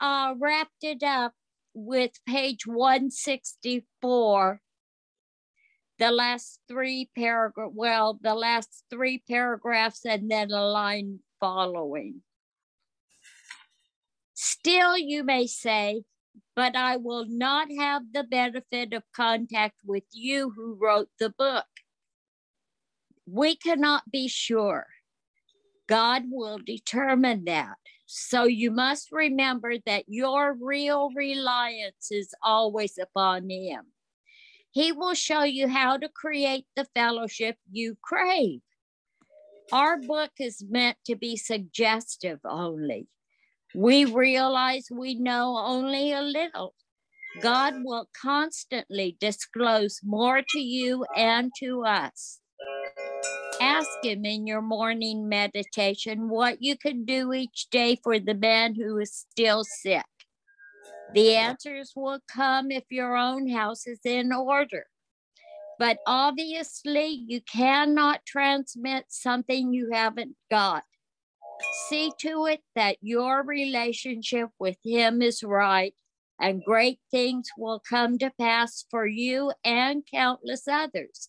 uh, wrapped it up with page 164 the last three paragraph well the last three paragraphs and then a line following. Still you may say but i will not have the benefit of contact with you who wrote the book. We cannot be sure. God will determine that so you must remember that your real reliance is always upon him he will show you how to create the fellowship you crave. Our book is meant to be suggestive only. We realize we know only a little. God will constantly disclose more to you and to us. Ask Him in your morning meditation what you can do each day for the man who is still sick. The answers will come if your own house is in order. But obviously, you cannot transmit something you haven't got. See to it that your relationship with Him is right, and great things will come to pass for you and countless others.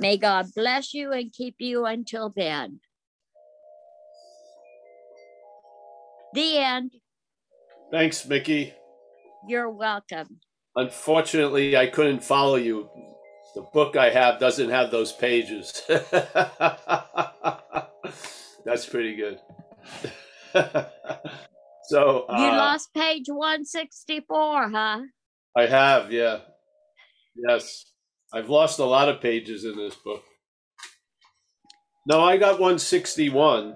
May God bless you and keep you until then. The end. Thanks, Mickey. You're welcome. Unfortunately, I couldn't follow you. The book I have doesn't have those pages. That's pretty good. so uh, you lost page 164, huh? I have, yeah. Yes. I've lost a lot of pages in this book. No, I got 161,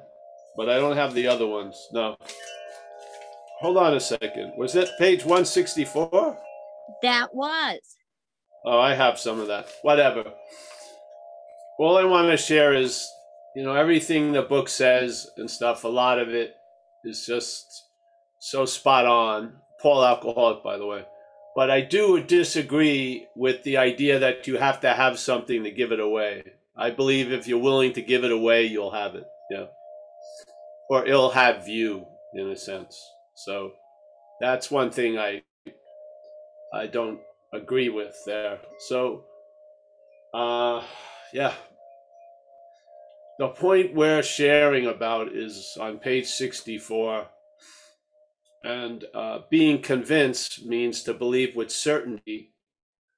but I don't have the other ones. No. Hold on a second. Was that page 164? That was. Oh, I have some of that. Whatever. All I want to share is, you know, everything the book says and stuff, a lot of it is just so spot on. Paul Alcoholic, by the way. But I do disagree with the idea that you have to have something to give it away. I believe if you're willing to give it away, you'll have it. Yeah. Or it'll have you, in a sense. So that's one thing I I don't agree with there. So uh yeah. The point we're sharing about is on page 64. And uh, being convinced means to believe with certainty.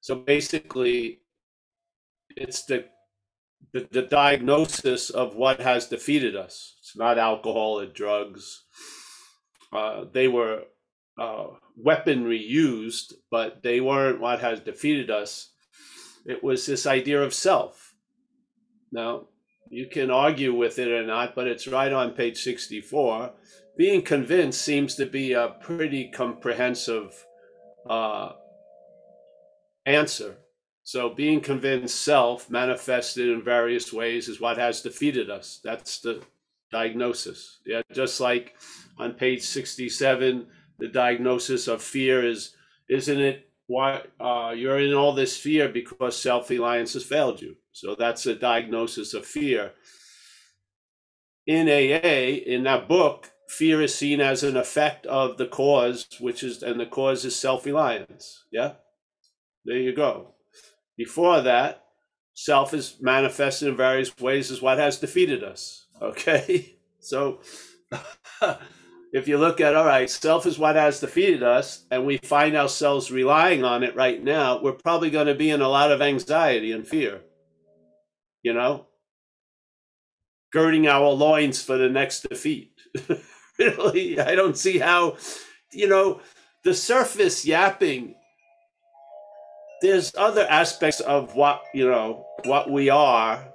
So basically, it's the, the, the diagnosis of what has defeated us. It's not alcohol or drugs uh, they were uh, weaponry used, but they weren't what has defeated us. It was this idea of self. Now, you can argue with it or not, but it's right on page 64. Being convinced seems to be a pretty comprehensive uh, answer. So, being convinced self manifested in various ways is what has defeated us. That's the diagnosis. Yeah, just like on page 67, the diagnosis of fear is isn't it why uh, you're in all this fear because self reliance has failed you. So that's a diagnosis of fear. In AA, in that book, fear is seen as an effect of the cause, which is, and the cause is self reliance. Yeah, there you go. Before that, self is manifested in various ways as what has defeated us. Okay, so if you look at all right, self is what has defeated us, and we find ourselves relying on it right now, we're probably going to be in a lot of anxiety and fear. You know, girding our loins for the next defeat. really, I don't see how, you know, the surface yapping. There's other aspects of what you know what we are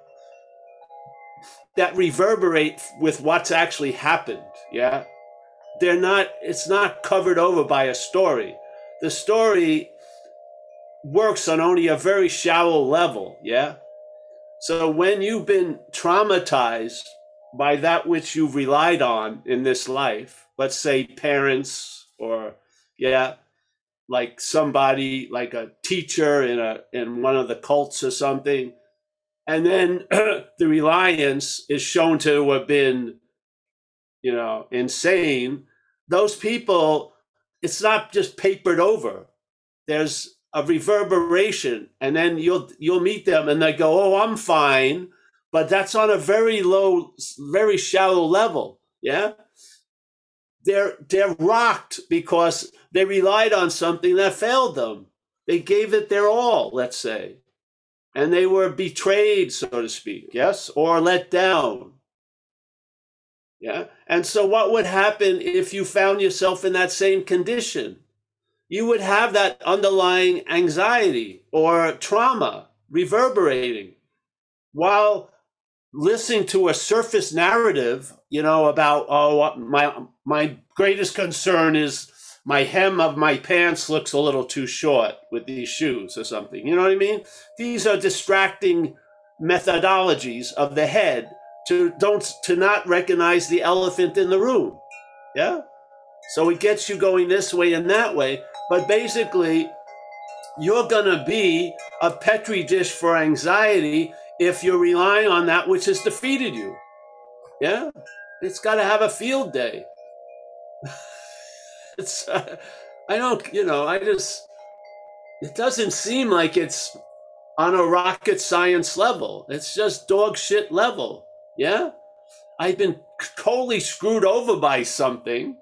that reverberate with what's actually happened. Yeah they're not it's not covered over by a story the story works on only a very shallow level yeah so when you've been traumatized by that which you've relied on in this life. Let's say parents or yeah like somebody like a teacher in a in one of the cults or something. And then the reliance is shown to have been you know insane. Those people it's not just papered over. There's a reverberation and then you'll you'll meet them and they go oh i'm fine but that's on a very low very shallow level yeah? They're they're rocked because they relied on something that failed them. They gave it their all let's say. And they were betrayed so to speak yes? Or let down. Yeah. And so, what would happen if you found yourself in that same condition? You would have that underlying anxiety or trauma reverberating while listening to a surface narrative, you know, about, oh, my, my greatest concern is my hem of my pants looks a little too short with these shoes or something. You know what I mean? These are distracting methodologies of the head to don't to not recognize the elephant in the room. Yeah? So it gets you going this way and that way, but basically you're going to be a petri dish for anxiety if you're relying on that which has defeated you. Yeah? It's got to have a field day. it's uh, I don't, you know, I just it doesn't seem like it's on a rocket science level. It's just dog shit level. Yeah? I've been totally screwed over by something.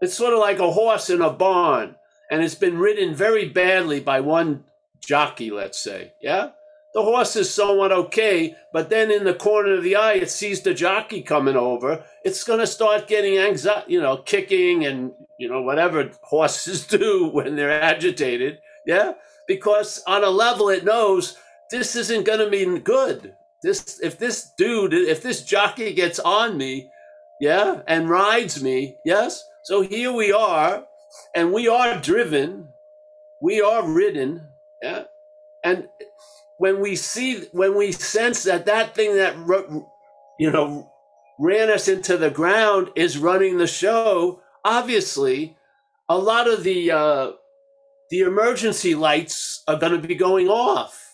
It's sort of like a horse in a barn, and it's been ridden very badly by one jockey, let's say. Yeah? The horse is somewhat okay, but then in the corner of the eye, it sees the jockey coming over. It's going to start getting anxiety, you know, kicking and, you know, whatever horses do when they're agitated. Yeah? Because on a level, it knows this isn't going to be good this if this dude if this jockey gets on me yeah and rides me yes so here we are and we are driven we are ridden yeah and when we see when we sense that that thing that you know ran us into the ground is running the show obviously a lot of the uh the emergency lights are going to be going off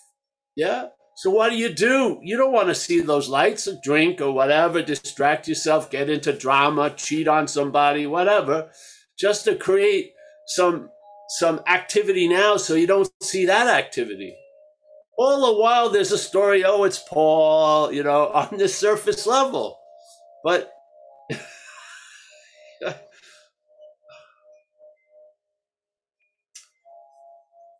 yeah so what do you do? You don't want to see those lights, drink or whatever, distract yourself, get into drama, cheat on somebody, whatever, just to create some some activity now so you don't see that activity. All the while there's a story, oh, it's Paul, you know, on the surface level. But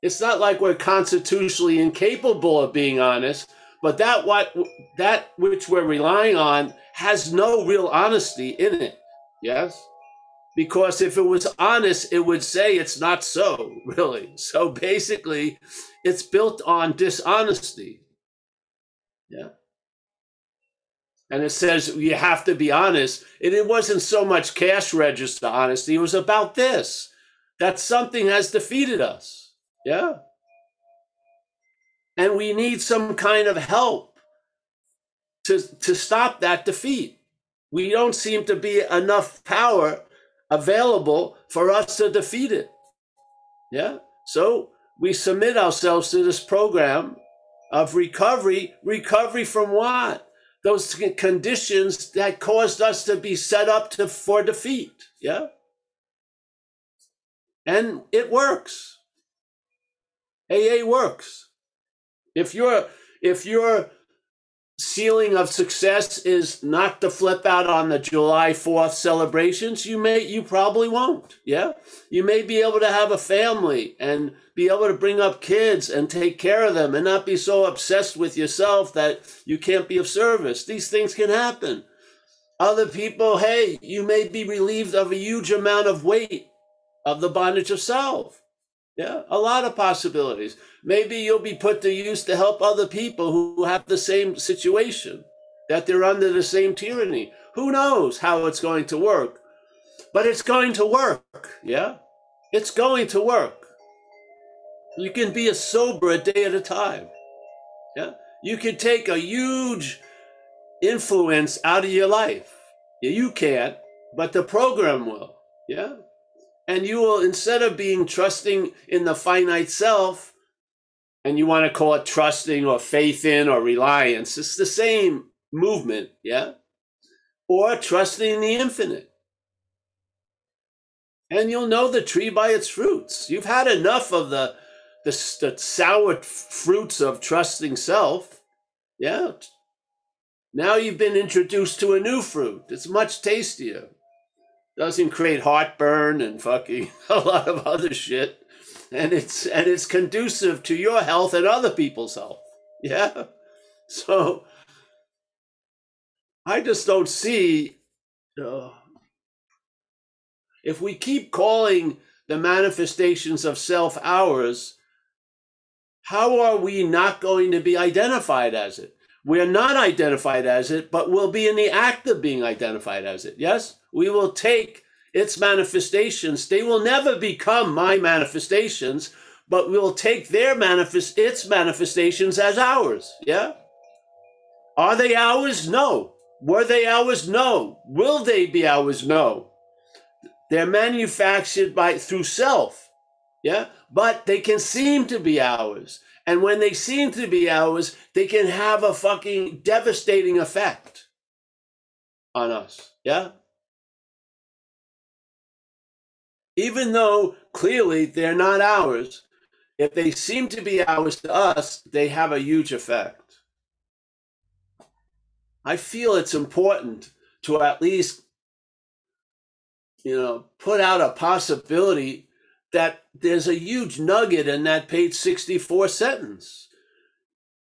It's not like we're constitutionally incapable of being honest, but that what that which we're relying on has no real honesty in it. Yes? Because if it was honest, it would say it's not so, really. So basically, it's built on dishonesty. Yeah. And it says you have to be honest. And it wasn't so much cash register honesty, it was about this that something has defeated us. Yeah. And we need some kind of help to, to stop that defeat. We don't seem to be enough power available for us to defeat it. Yeah. So we submit ourselves to this program of recovery. Recovery from what? Those conditions that caused us to be set up to, for defeat. Yeah. And it works. AA works. If you're if your ceiling of success is not to flip out on the July 4th celebrations, you may you probably won't. Yeah? You may be able to have a family and be able to bring up kids and take care of them and not be so obsessed with yourself that you can't be of service. These things can happen. Other people, hey, you may be relieved of a huge amount of weight of the bondage of self. Yeah, a lot of possibilities. Maybe you'll be put to use to help other people who have the same situation, that they're under the same tyranny. Who knows how it's going to work? but it's going to work. Yeah, it's going to work. You can be a sober a day at a time. Yeah, you can take a huge influence out of your life. Yeah, you can't, but the program will. Yeah, and you will instead of being trusting in the finite self and you want to call it trusting or faith in or reliance it's the same movement yeah? Or trusting the infinite. And you'll know the tree by its fruits. You've had enough of the the, the sour fruits of trusting self yeah? Now you've been introduced to a new fruit. It's much tastier doesn't create heartburn and fucking a lot of other shit. And it's and it's conducive to your health and other people's health. Yeah. So i just don't see uh, if we keep calling the manifestations of self ours how are we not going to be identified as it we're not identified as it but we'll be in the act of being identified as it yes we will take its manifestations. They will never become my manifestations, but we'll take their manifest its manifestations as ours. Yeah? Are they ours? No. Were they ours? No. Will they be ours? No. They're manufactured by through self. Yeah? But they can seem to be ours. And when they seem to be ours, they can have a fucking devastating effect on us. Yeah? even though clearly they're not ours, if they seem to be ours to us, they have a huge effect. I feel it's important to at least, you know, put out a possibility that there's a huge nugget in that page 64 sentence.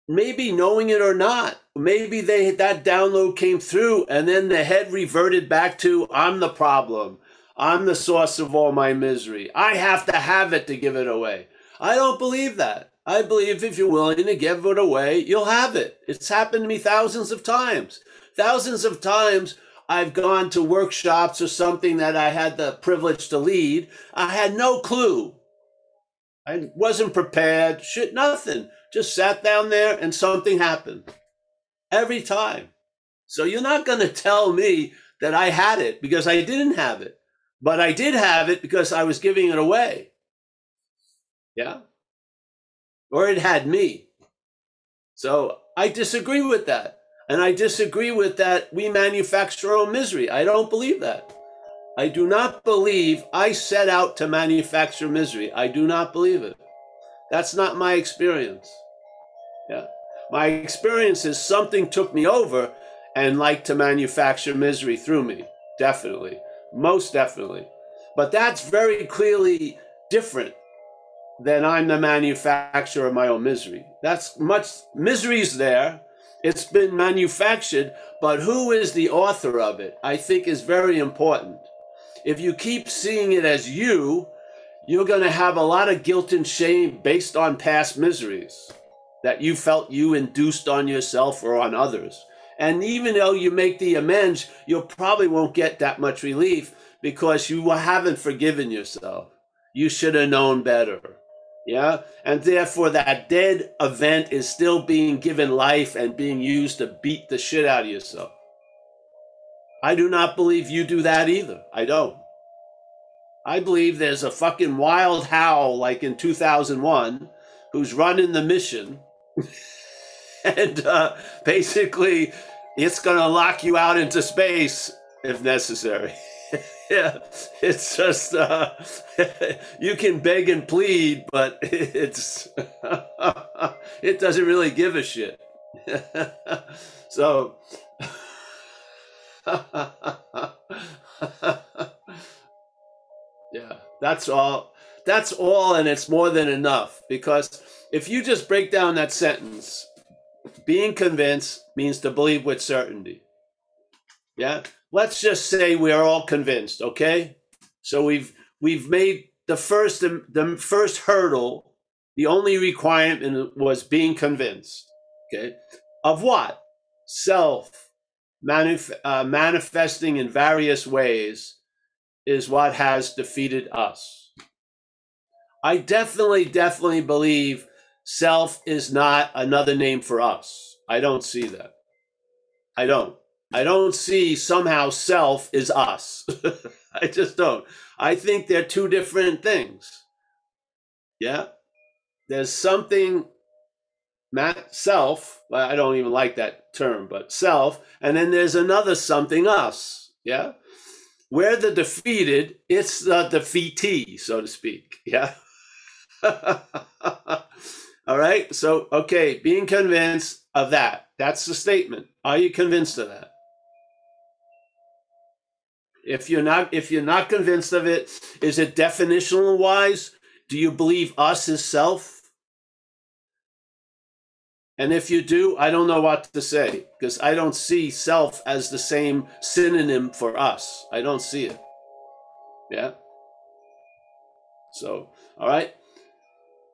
Maybe knowing it or not, maybe they that download came through and then the head reverted back to I'm the problem. I'm the source of all my misery. I have to have it to give it away. I don't believe that. I believe if you're willing to give it away, you'll have it. It's happened to me thousands of times. Thousands of times I've gone to workshops or something that I had the privilege to lead. I had no clue. I wasn't prepared, shit, nothing. Just sat down there and something happened. Every time. So you're not going to tell me that I had it because I didn't have it. But I did have it because I was giving it away. Yeah. Or it had me. So I disagree with that. And I disagree with that we manufacture our own misery. I don't believe that. I do not believe I set out to manufacture misery. I do not believe it. That's not my experience. Yeah. My experience is something took me over and like to manufacture misery through me. Definitely. Most definitely. But that's very clearly different than I'm the manufacturer of my own misery. That's much, misery's there. It's been manufactured, but who is the author of it? I think is very important. If you keep seeing it as you, you're going to have a lot of guilt and shame based on past miseries that you felt you induced on yourself or on others. And even though you make the amends, you probably won't get that much relief because you haven't forgiven yourself. You should have known better. Yeah. And therefore, that dead event is still being given life and being used to beat the shit out of yourself. I do not believe you do that either. I don't. I believe there's a fucking wild HAL like in 2001 who's running the mission. and uh, basically, it's going to lock you out into space if necessary. yeah, it's just uh, you can beg and plead, but it's it doesn't really give a shit. so. yeah, that's all. That's all, and it's more than enough because if you just break down that sentence, being convinced means to believe with certainty. Yeah. Let's just say we are all convinced, okay? So we've we've made the first the first hurdle, the only requirement was being convinced. Okay? Of what? Self manif- uh, manifesting in various ways is what has defeated us. I definitely, definitely believe self is not another name for us. I don't see that. I don't. I don't see somehow self is us. I just don't. I think they're two different things. Yeah. There's something Matt self, I don't even like that term, but self, and then there's another something us. Yeah. We're the defeated, it's the defeatee, so to speak. Yeah. All right. So, okay, being convinced of that. That's the statement. Are you convinced of that? If you're not if you're not convinced of it, is it definitional wise? Do you believe us is self? And if you do, I don't know what to say because I don't see self as the same synonym for us. I don't see it. Yeah. So, all right.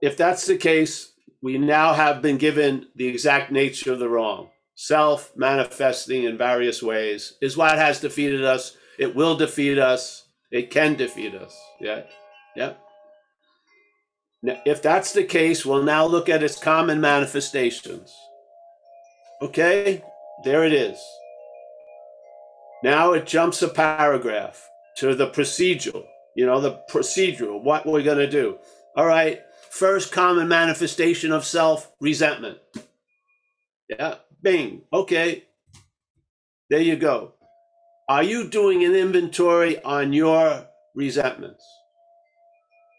If that's the case, we now have been given the exact nature of the wrong. Self manifesting in various ways is what has defeated us. It will defeat us. It can defeat us. Yeah. Yeah. If that's the case, we'll now look at its common manifestations. Okay, there it is. Now it jumps a paragraph to the procedural, you know, the procedural, what we're going to do. All right, first common manifestation of self resentment. Yeah, bing. Okay, there you go. Are you doing an inventory on your resentments?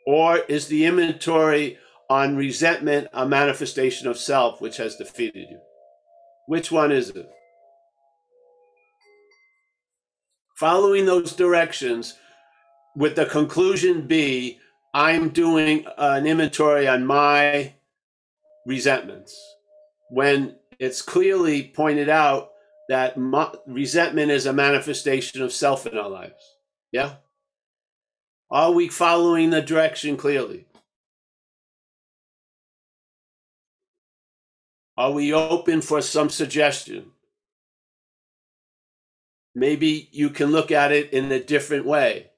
Or is the inventory on resentment a manifestation of self which has defeated you? Which one is it? Following those directions, with the conclusion be, I'm doing an inventory on my resentments. When it's clearly pointed out that resentment is a manifestation of self in our lives. Yeah? Are we following the direction clearly? Are we open for some suggestion? Maybe you can look at it in a different way,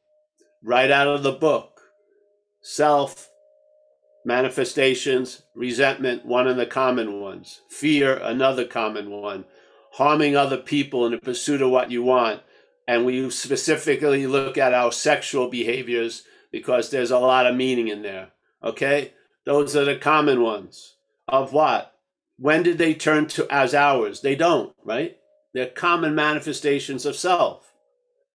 right out of the book. Self, manifestations, resentment, one of the common ones, fear, another common one, harming other people in the pursuit of what you want, and we specifically look at our sexual behaviors because there's a lot of meaning in there. Okay? Those are the common ones. Of what? When did they turn to as ours? They don't, right? They're common manifestations of self.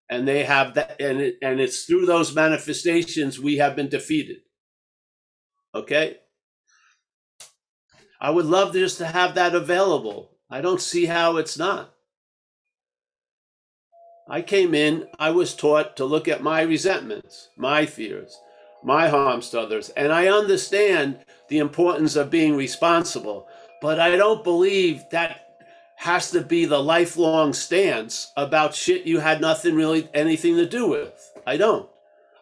And they have that and it, and it's through those manifestations we have been defeated. Okay? I would love just to have that available. I don't see how it's not. I came in, I was taught to look at my resentments, my fears, my harms to others, and I understand the importance of being responsible. But I don't believe that has to be the lifelong stance about shit you had nothing really anything to do with. I don't.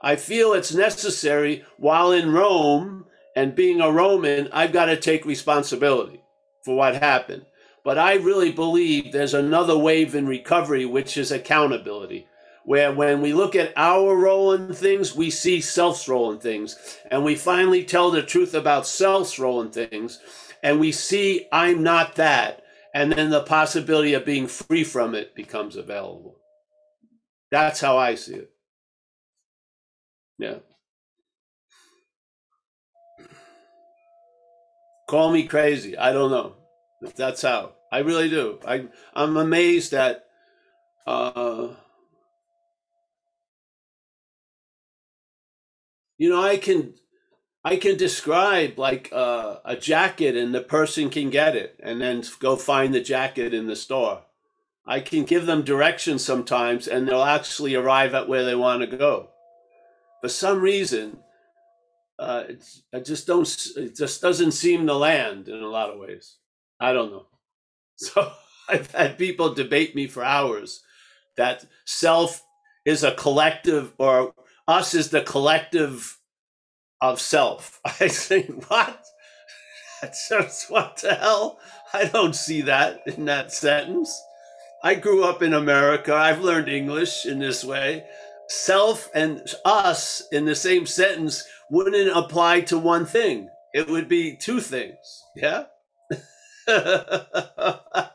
I feel it's necessary while in Rome and being a Roman, I've got to take responsibility for what happened. But I really believe there's another wave in recovery, which is accountability, where when we look at our role in things, we see self's role in things. And we finally tell the truth about self's role in things. And we see I'm not that. And then the possibility of being free from it becomes available. That's how I see it. Yeah. Call me crazy. I don't know. That's how. I really do. I I'm amazed at uh you know, I can I can describe like uh, a jacket and the person can get it and then go find the jacket in the store. I can give them directions sometimes and they'll actually arrive at where they want to go. For some reason, uh, it just don't it just doesn't seem to land in a lot of ways. I don't know. So I've had people debate me for hours that self is a collective or us is the collective of self. I say, what? That's what the hell? I don't see that in that sentence. I grew up in America. I've learned English in this way. self and us in the same sentence wouldn't apply to one thing. It would be two things. Yeah. I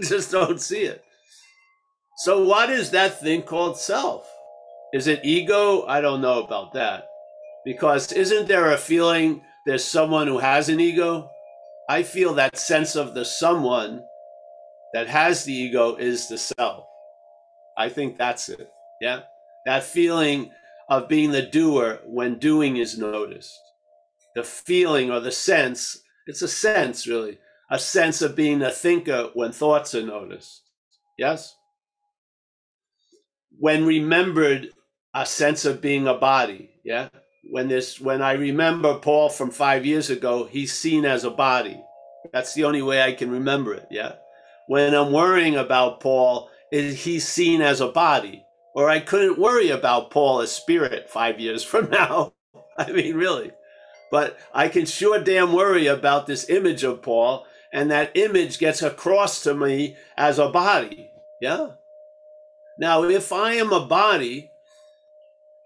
just don't see it. So, what is that thing called self? Is it ego? I don't know about that. Because isn't there a feeling there's someone who has an ego? I feel that sense of the someone that has the ego is the self. I think that's it. Yeah. That feeling of being the doer when doing is noticed. The feeling or the sense, it's a sense really, a sense of being a thinker when thoughts are noticed. Yes? When remembered, a sense of being a body. Yeah? When this when I remember Paul from five years ago, he's seen as a body. That's the only way I can remember it. Yeah. When I'm worrying about Paul, is he's seen as a body or I couldn't worry about Paul as spirit five years from now. I mean, really. But I can sure damn worry about this image of Paul, and that image gets across to me as a body. Yeah? Now, if I am a body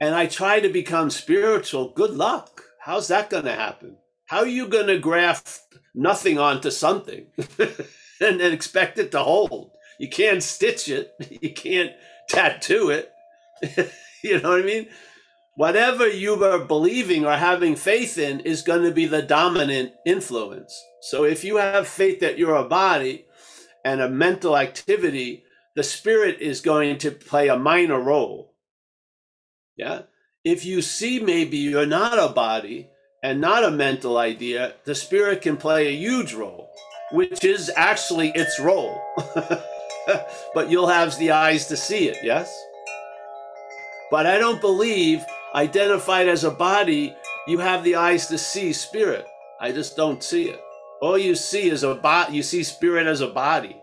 and I try to become spiritual, good luck. How's that going to happen? How are you going to graft nothing onto something and, and expect it to hold? You can't stitch it. You can't tattoo it. you know what I mean? Whatever you are believing or having faith in is going to be the dominant influence. So if you have faith that you're a body and a mental activity, the spirit is going to play a minor role. Yeah. If you see maybe you're not a body and not a mental idea, the spirit can play a huge role, which is actually its role. but you'll have the eyes to see it, yes? But I don't believe identified as a body, you have the eyes to see spirit. I just don't see it. All you see is a body, you see spirit as a body.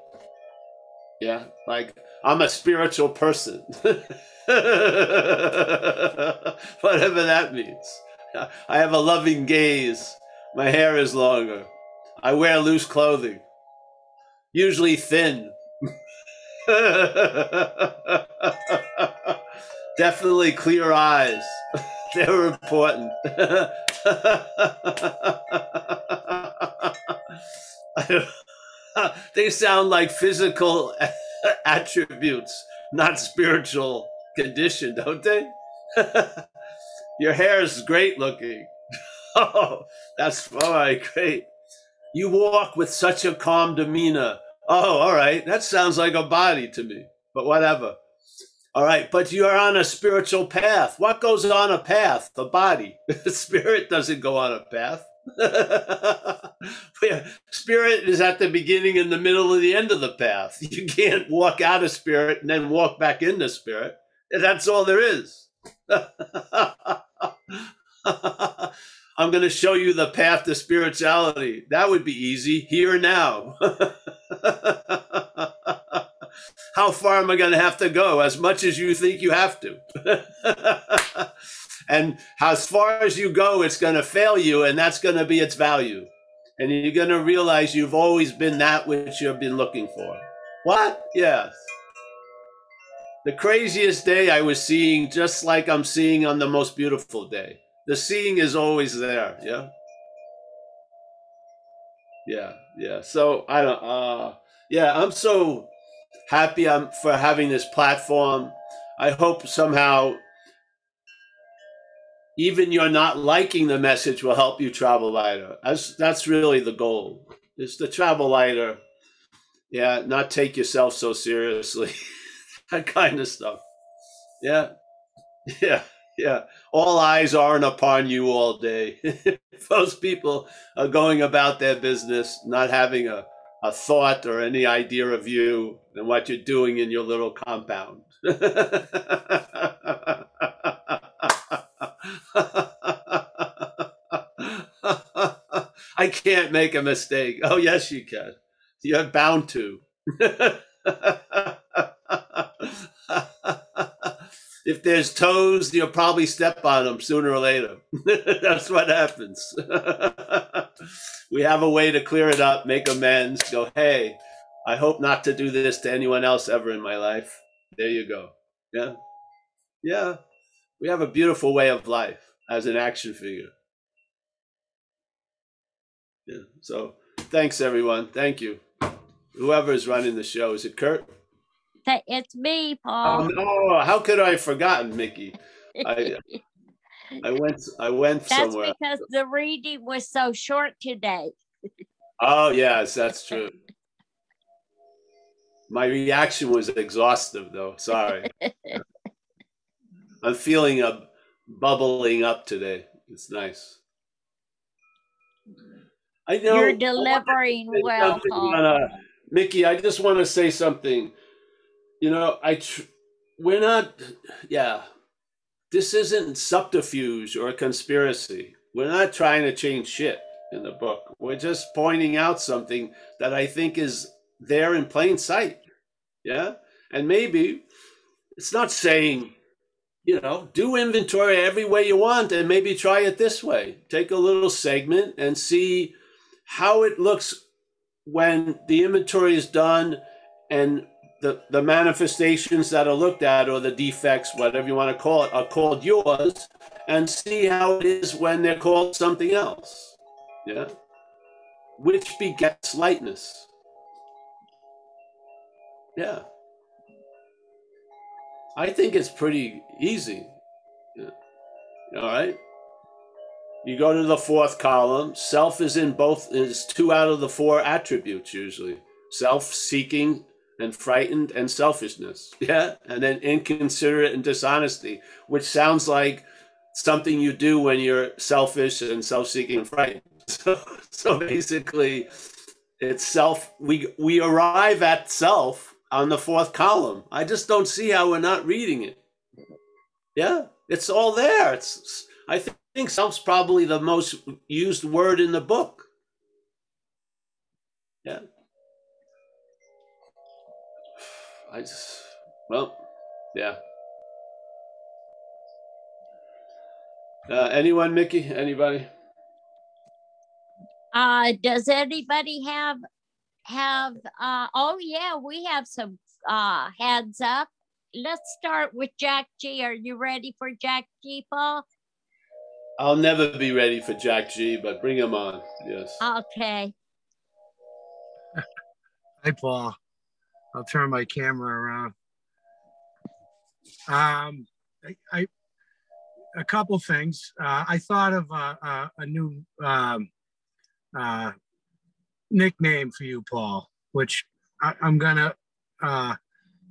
Yeah, like I'm a spiritual person. Whatever that means. I have a loving gaze. My hair is longer. I wear loose clothing, usually thin. Definitely clear eyes. They're important. they sound like physical attributes, not spiritual condition, don't they? Your hair is great looking. oh, that's all right, great. You walk with such a calm demeanor. Oh, all right. That sounds like a body to me, but whatever. All right, but you're on a spiritual path. What goes on a path? The body. The spirit doesn't go on a path. spirit is at the beginning and the middle and the end of the path. You can't walk out of spirit and then walk back into spirit. That's all there is. I'm going to show you the path to spirituality. That would be easy here now. How far am I going to have to go? As much as you think you have to. and as far as you go, it's going to fail you, and that's going to be its value. And you're going to realize you've always been that which you've been looking for. What? Yes. The craziest day I was seeing, just like I'm seeing on the most beautiful day. The seeing is always there. Yeah. Yeah. Yeah. So I don't, uh, yeah, I'm so happy I'm for having this platform. I hope somehow even you're not liking the message will help you travel lighter. That's that's really the goal. Is to travel lighter. Yeah, not take yourself so seriously. that kind of stuff. Yeah. Yeah. Yeah. All eyes aren't upon you all day. Those people are going about their business, not having a a thought or any idea of you and what you're doing in your little compound. I can't make a mistake. Oh, yes, you can. You're bound to. if there's toes, you'll probably step on them sooner or later. That's what happens. We have a way to clear it up, make amends, go, hey, I hope not to do this to anyone else ever in my life. There you go. Yeah. Yeah, we have a beautiful way of life as an action figure. Yeah. So thanks everyone. Thank you. Whoever is running the show is it Kurt? It's me, Paul. Oh no! How could I have forgotten, Mickey? I I went I went That's somewhere. because the reading was so short today. Oh yes, that's true. My reaction was exhaustive, though. Sorry. I'm feeling a bubbling up today. It's nice. I know You're delivering well, something Paul. on, uh, Mickey, I just want to say something. You know, I tr- we're not. Yeah, this isn't subterfuge or a conspiracy. We're not trying to change shit in the book. We're just pointing out something that I think is there in plain sight. Yeah, and maybe it's not saying. You know, do inventory every way you want and maybe try it this way. Take a little segment and see how it looks when the inventory is done and the, the manifestations that are looked at or the defects, whatever you want to call it, are called yours and see how it is when they're called something else. Yeah. Which begets lightness. Yeah. I think it's pretty easy. Yeah. All right. You go to the fourth column. Self is in both, is two out of the four attributes usually self seeking and frightened and selfishness. Yeah. And then inconsiderate and dishonesty, which sounds like something you do when you're selfish and self seeking and frightened. So, so basically, it's self, we, we arrive at self on the fourth column. I just don't see how we're not reading it. Yeah. It's all there. It's, I think think self's probably the most used word in the book. Yeah. I just, well, yeah. Uh, anyone, Mickey? Anybody? Uh, does anybody have have uh oh yeah, we have some uh heads up. Let's start with Jack G. Are you ready for Jack G, Paul? I'll never be ready for Jack G, but bring him on. Yes. Okay. Hi, Paul. I'll turn my camera around. Um, I, I a couple things. Uh, I thought of a, a, a new um, uh, nickname for you, Paul, which I, I'm gonna. Uh,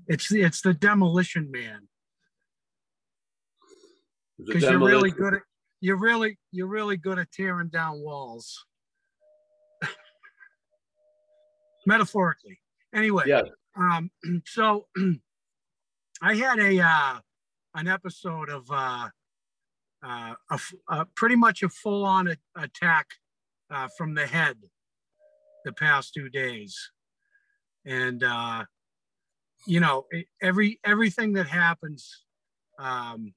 it's the it's the Demolition Man because you're really good at you're really you're really good at tearing down walls. Metaphorically. Anyway, Yeah. Um, so I had a uh, an episode of uh, uh, a, f- uh, pretty much a full on a- attack uh, from the head the past two days, and uh, you know every everything that happens, um,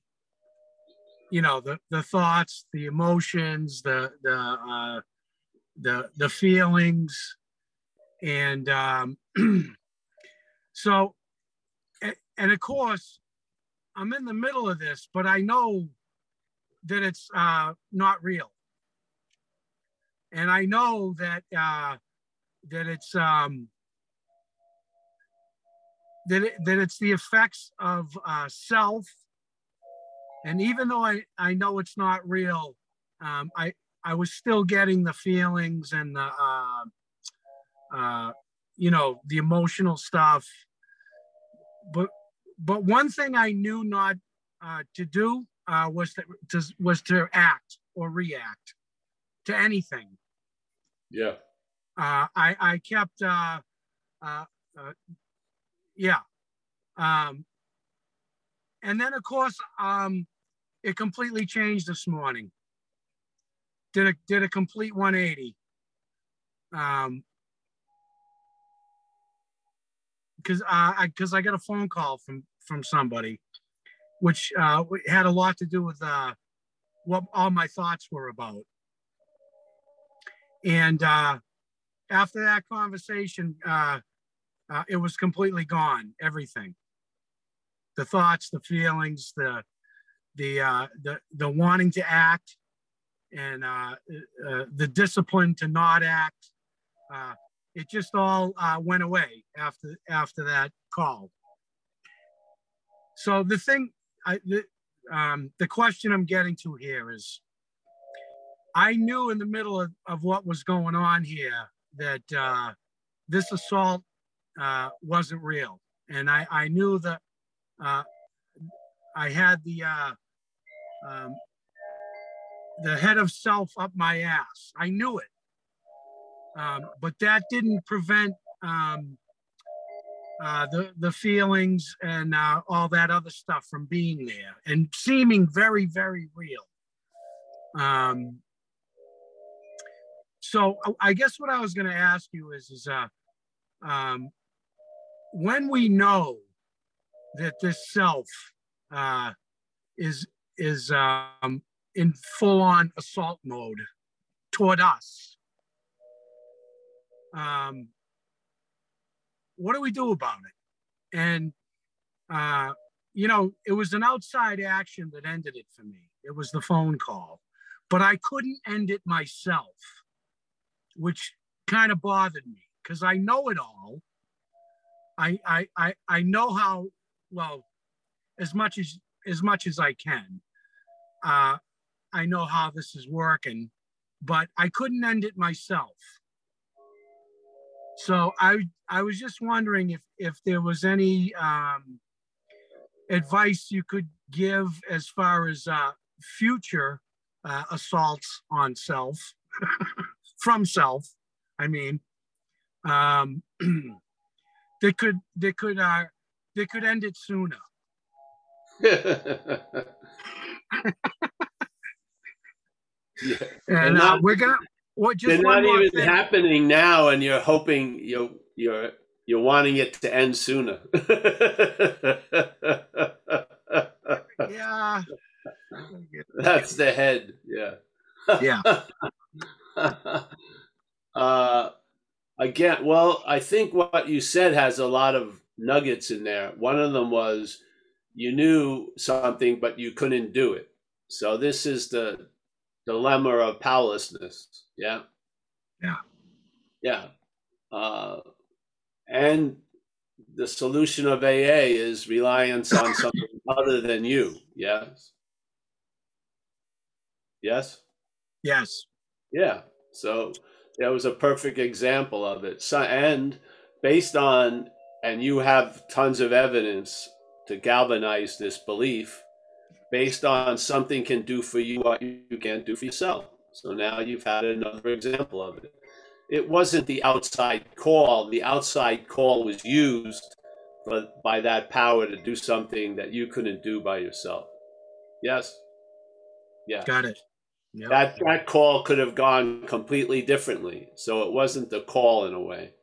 you know the the thoughts, the emotions, the the the the feelings, and um, so and of course i'm in the middle of this but i know that it's uh, not real. And i know that uh, that it's um, that, it, that it's the effects of uh, self. And even though I, I know it's not real um, I, I was still getting the feelings and the uh, uh, you know the emotional stuff but but one thing i knew not uh, to do uh, was to, to was to act or react to anything Yeah. uh, I, I kept, uh, uh, uh, yeah. Um, and then, of course, um, it completely changed this morning. Did a did a complete 180. Um, because uh, I because I got a phone call from from somebody, which uh, had a lot to do with uh, what all my thoughts were about. And uh, after that conversation, uh, uh, it was completely gone. Everything. the thoughts, the feelings, the the uh, the the wanting to act, and uh, uh, the discipline to not act. Uh, it just all uh, went away after after that call. So the thing, I, the, um, the question I'm getting to here is, I knew in the middle of, of what was going on here that uh, this assault uh, wasn't real, and I I knew that uh, I had the uh, um, the head of self up my ass. I knew it. Um, but that didn't prevent um, uh, the, the feelings and uh, all that other stuff from being there and seeming very, very real. Um, so I guess what I was going to ask you is, is uh, um, when we know that this self uh, is is um, in full on assault mode toward us. Um, what do we do about it? And, uh, you know, it was an outside action that ended it for me. It was the phone call, but I couldn't end it myself, which kind of bothered me because I know it all. I, I, I, I know how, well, as much as, as much as I can uh, I know how this is working, but I couldn't end it myself. So I I was just wondering if if there was any um, advice you could give as far as uh, future uh, assaults on self from self. I mean, um, they could they could uh, they could end it sooner. yeah. And uh, we're gonna. What just they're not even thing. happening now, and you're hoping you're you're you're wanting it to end sooner. yeah. That's the head. Yeah. Yeah. uh, again, well, I think what you said has a lot of nuggets in there. One of them was you knew something, but you couldn't do it. So this is the dilemma of powerlessness. Yeah. Yeah. Yeah. Uh, and the solution of AA is reliance on something other than you. Yes. Yes. Yes. Yeah. So that was a perfect example of it. So, and based on, and you have tons of evidence to galvanize this belief based on something can do for you what you can't do for yourself. So now you've had another example of it. It wasn't the outside call. The outside call was used but by that power to do something that you couldn't do by yourself. Yes. Yeah. Got it. Yep. That that call could have gone completely differently. So it wasn't the call in a way,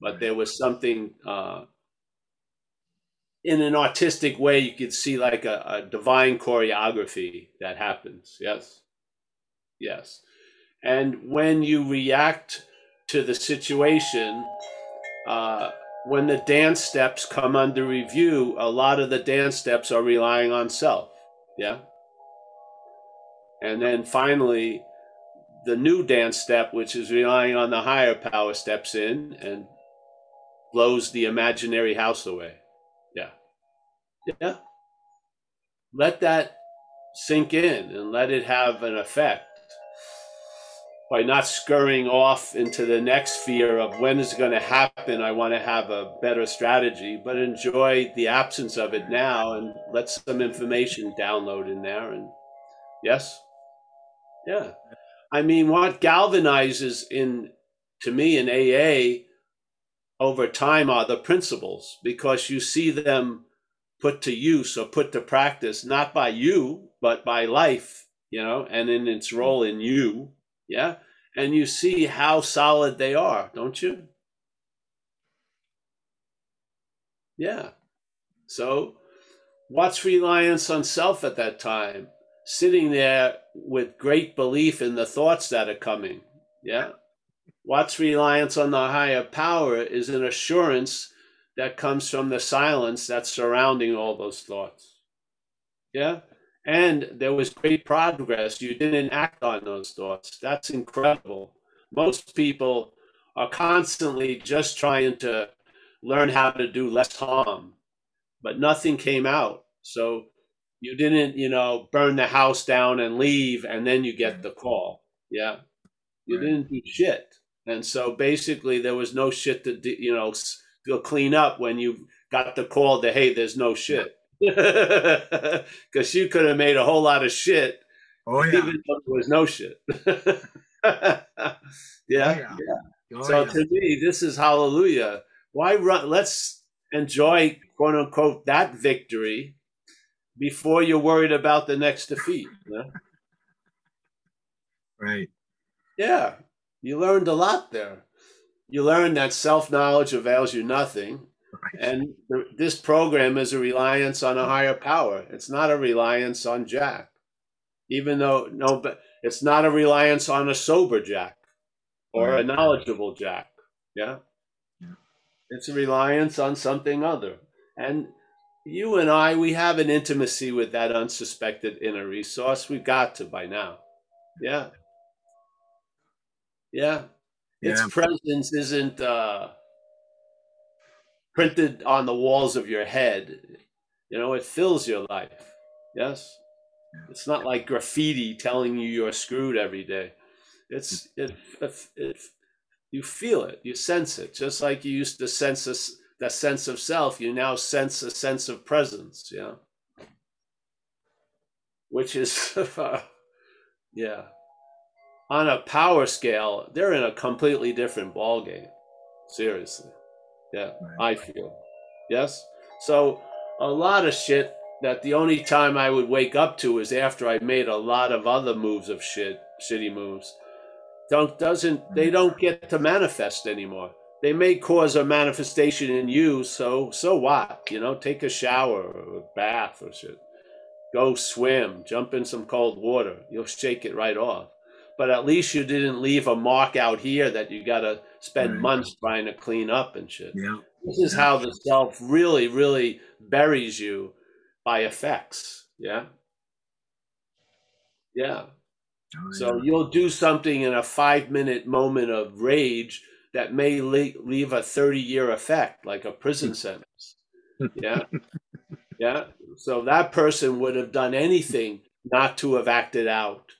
but there was something uh, in an artistic way, you could see like a, a divine choreography that happens. Yes. Yes. And when you react to the situation, uh, when the dance steps come under review, a lot of the dance steps are relying on self. Yeah. And then finally, the new dance step, which is relying on the higher power, steps in and blows the imaginary house away. Yeah. Yeah. Let that sink in and let it have an effect by not scurrying off into the next fear of when is it going to happen. I want to have a better strategy, but enjoy the absence of it now and let some information download in there. And yes, yeah. I mean, what galvanizes in to me in AA over time are the principles because you see them put to use or put to practice, not by you, but by life, you know, and in its role in you. Yeah. And you see how solid they are, don't you? Yeah. So, what's reliance on self at that time? Sitting there with great belief in the thoughts that are coming. Yeah. What's reliance on the higher power is an assurance that comes from the silence that's surrounding all those thoughts. Yeah. And there was great progress. You didn't act on those thoughts. That's incredible. Most people are constantly just trying to learn how to do less harm, but nothing came out. So you didn't, you know, burn the house down and leave, and then you get the call. Yeah. You right. didn't do shit. And so basically, there was no shit to, you know, to clean up when you got the call to, hey, there's no shit. Because you could have made a whole lot of shit. Oh, yeah. Even though there was no shit. yeah. Oh, yeah. Oh, so yeah. to me, this is hallelujah. Why run? Let's enjoy, quote unquote, that victory before you're worried about the next defeat. Yeah? right. Yeah. You learned a lot there. You learned that self knowledge avails you nothing. Right. And th- this program is a reliance on a higher power. It's not a reliance on Jack, even though no, but it's not a reliance on a sober Jack or right. a knowledgeable Jack. Yeah? yeah. It's a reliance on something other. And you and I, we have an intimacy with that unsuspected inner resource. We've got to by now. Yeah. Yeah. yeah. Its presence isn't uh, printed on the walls of your head. You know, it fills your life. Yes. It's not like graffiti telling you you're screwed every day. It's it, it, it you feel it, you sense it, just like you used to sense a, that sense of self. You now sense a sense of presence. Yeah, which is, yeah, on a power scale, they're in a completely different ballgame. Seriously, yeah, right. I feel. Yes, so a lot of shit that the only time I would wake up to is after I made a lot of other moves of shit, shitty moves. Don't doesn't they mm. don't get to manifest anymore. They may cause a manifestation in you, so so what? You know, take a shower or a bath or shit. Go swim, jump in some cold water. You'll shake it right off. But at least you didn't leave a mark out here that you gotta spend right. months trying to clean up and shit. Yeah. This is how the self really, really buries you by effects. Yeah. Yeah. Oh, so you'll do something in a five minute moment of rage that may leave a 30 year effect, like a prison sentence. Yeah. yeah. So that person would have done anything not to have acted out.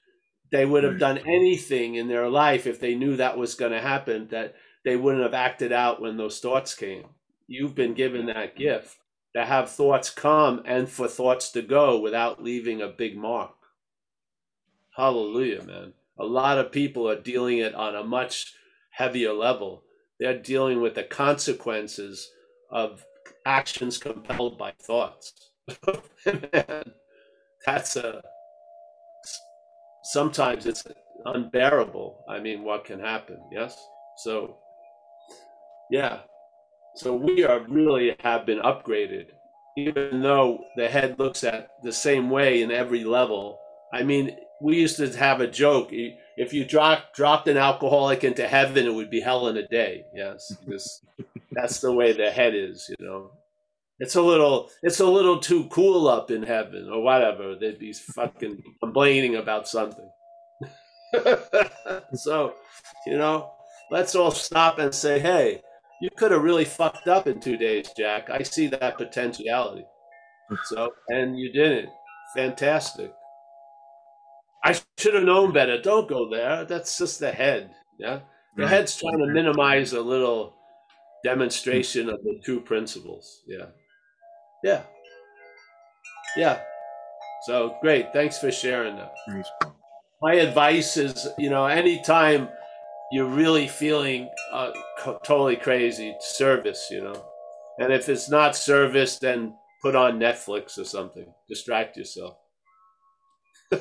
They would have done anything in their life if they knew that was going to happen, that they wouldn't have acted out when those thoughts came. You've been given that gift to have thoughts come and for thoughts to go without leaving a big mark. Hallelujah, man. A lot of people are dealing it on a much heavier level. They're dealing with the consequences of actions compelled by thoughts. man, that's a sometimes it's unbearable. I mean, what can happen? Yes. So, yeah, so we are really have been upgraded, even though the head looks at the same way in every level. I mean, we used to have a joke: if you drop, dropped an alcoholic into heaven, it would be hell in a day. Yes, because that's the way the head is. You know, it's a little, it's a little too cool up in heaven or whatever. They'd be fucking complaining about something. so, you know, let's all stop and say, hey you could have really fucked up in two days, Jack. I see that potentiality. So, and you didn't. Fantastic. I should have known better. Don't go there. That's just the head. Yeah. The head's trying to minimize a little demonstration of the two principles. Yeah. Yeah. Yeah. So great. Thanks for sharing that. My advice is, you know, anytime you're really feeling uh, co- totally crazy service, you know. And if it's not service, then put on Netflix or something. Distract yourself.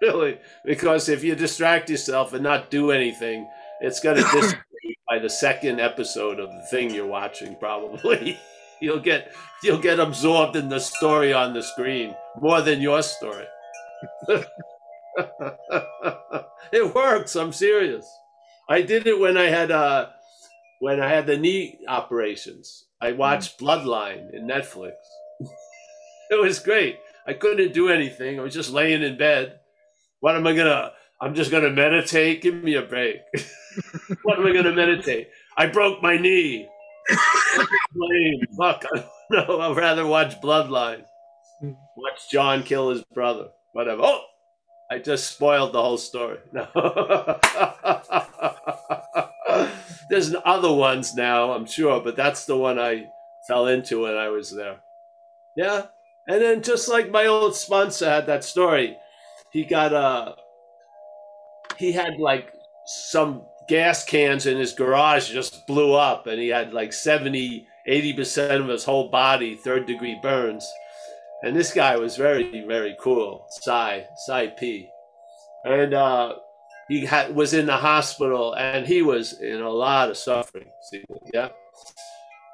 really, because if you distract yourself and not do anything, it's going to dissipate by the second episode of the thing you're watching. Probably, you'll get you'll get absorbed in the story on the screen more than your story. it works. I'm serious. I did it when I had uh when I had the knee operations. I watched Bloodline in Netflix. it was great. I couldn't do anything. I was just laying in bed. What am I gonna? I'm just gonna meditate. Give me a break. what am I gonna meditate? I broke my knee. Fuck. I don't know. I'd rather watch Bloodline. Watch John kill his brother. Whatever. Oh, I just spoiled the whole story. No. There's other ones now, I'm sure, but that's the one I fell into when I was there. Yeah. And then just like my old sponsor had that story, he got a uh, he had like some gas cans in his garage just blew up and he had like 70 80% of his whole body third degree burns. And this guy was very very cool. Cy Cy P. And uh he had was in the hospital and he was in a lot of suffering. See, yeah.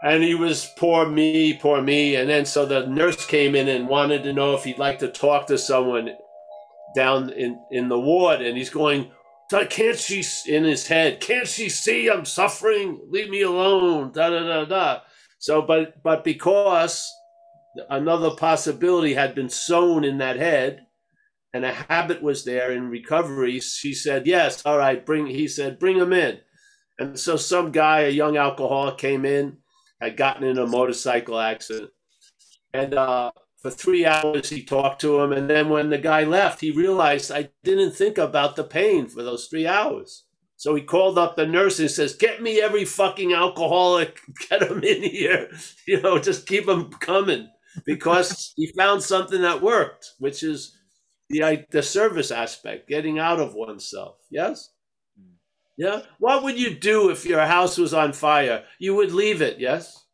And he was poor me poor me. And then so the nurse came in and wanted to know if he'd like to talk to someone down in in the ward. And he's going can't she in his head can't she see i'm suffering? Leave me alone. Da da da da so but but because another possibility had been sown in that head and a habit was there in recovery she said yes all right bring he said bring him in. And so some guy a young alcoholic came in had gotten in a motorcycle accident. And uh for three hours he talked to him. And then when the guy left he realized i didn't think about the pain for those three hours so he called up the nurse and says get me every fucking alcoholic get him in here you know just keep them coming. Because he found something that worked which is the the service aspect getting out of oneself yes? Yeah? What would you do if your house was on fire? You would leave it yes?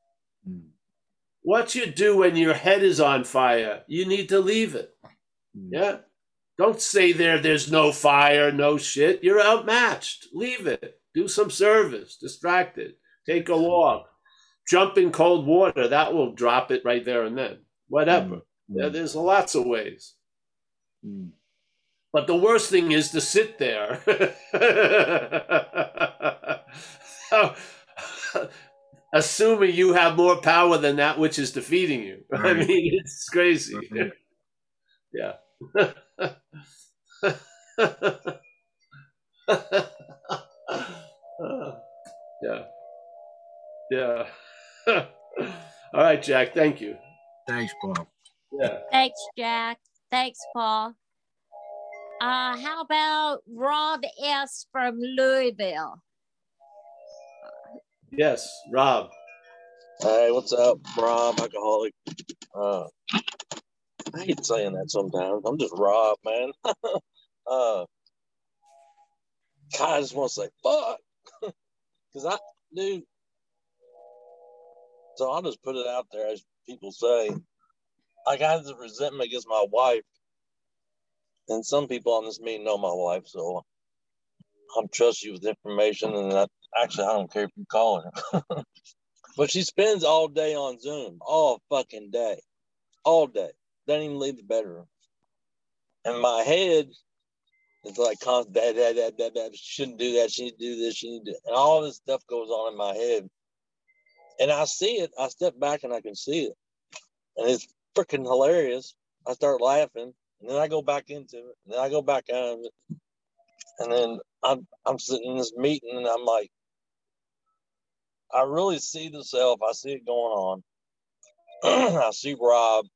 What you do when your head is on fire, you need to leave it. Hmm. Yeah. Don't stay there, there's no fire, no shit. You're outmatched. Leave it. Do some service. Distract it. Take a walk. Jump in cold water. That will drop it right there and then. Whatever. Mm. Yeah, there's lots of ways. Mm. But the worst thing is to sit there. so, assuming you have more power than that which is defeating you. Right. I mean, it's crazy. Right. Yeah. yeah. Yeah. All right, Jack. Thank you. Thanks, Paul. Yeah. Thanks, Jack. Thanks, Paul. Uh, how about Rob S. from Louisville? Yes, Rob. Hey, what's up, Rob? Alcoholic. Uh, I hate saying that sometimes. I'm just robbed, man. uh, God, I just want to say fuck, because I, dude. So I'll just put it out there, as people say. I got this resentment against my wife, and some people on this meeting know my wife, so I'm trust you with information, and that Actually, I don't care if you call her. but she spends all day on Zoom, all fucking day, all day. Doesn't even leave the bedroom. And my head is like constant, that, that, that, that, that. Shouldn't do that. She need to do this. She need to, and all this stuff goes on in my head. And I see it. I step back and I can see it. And it's freaking hilarious. I start laughing. And then I go back into it. And then I go back out of it. And then I'm I'm sitting in this meeting and I'm like, I really see the self. I see it going on. I see Rob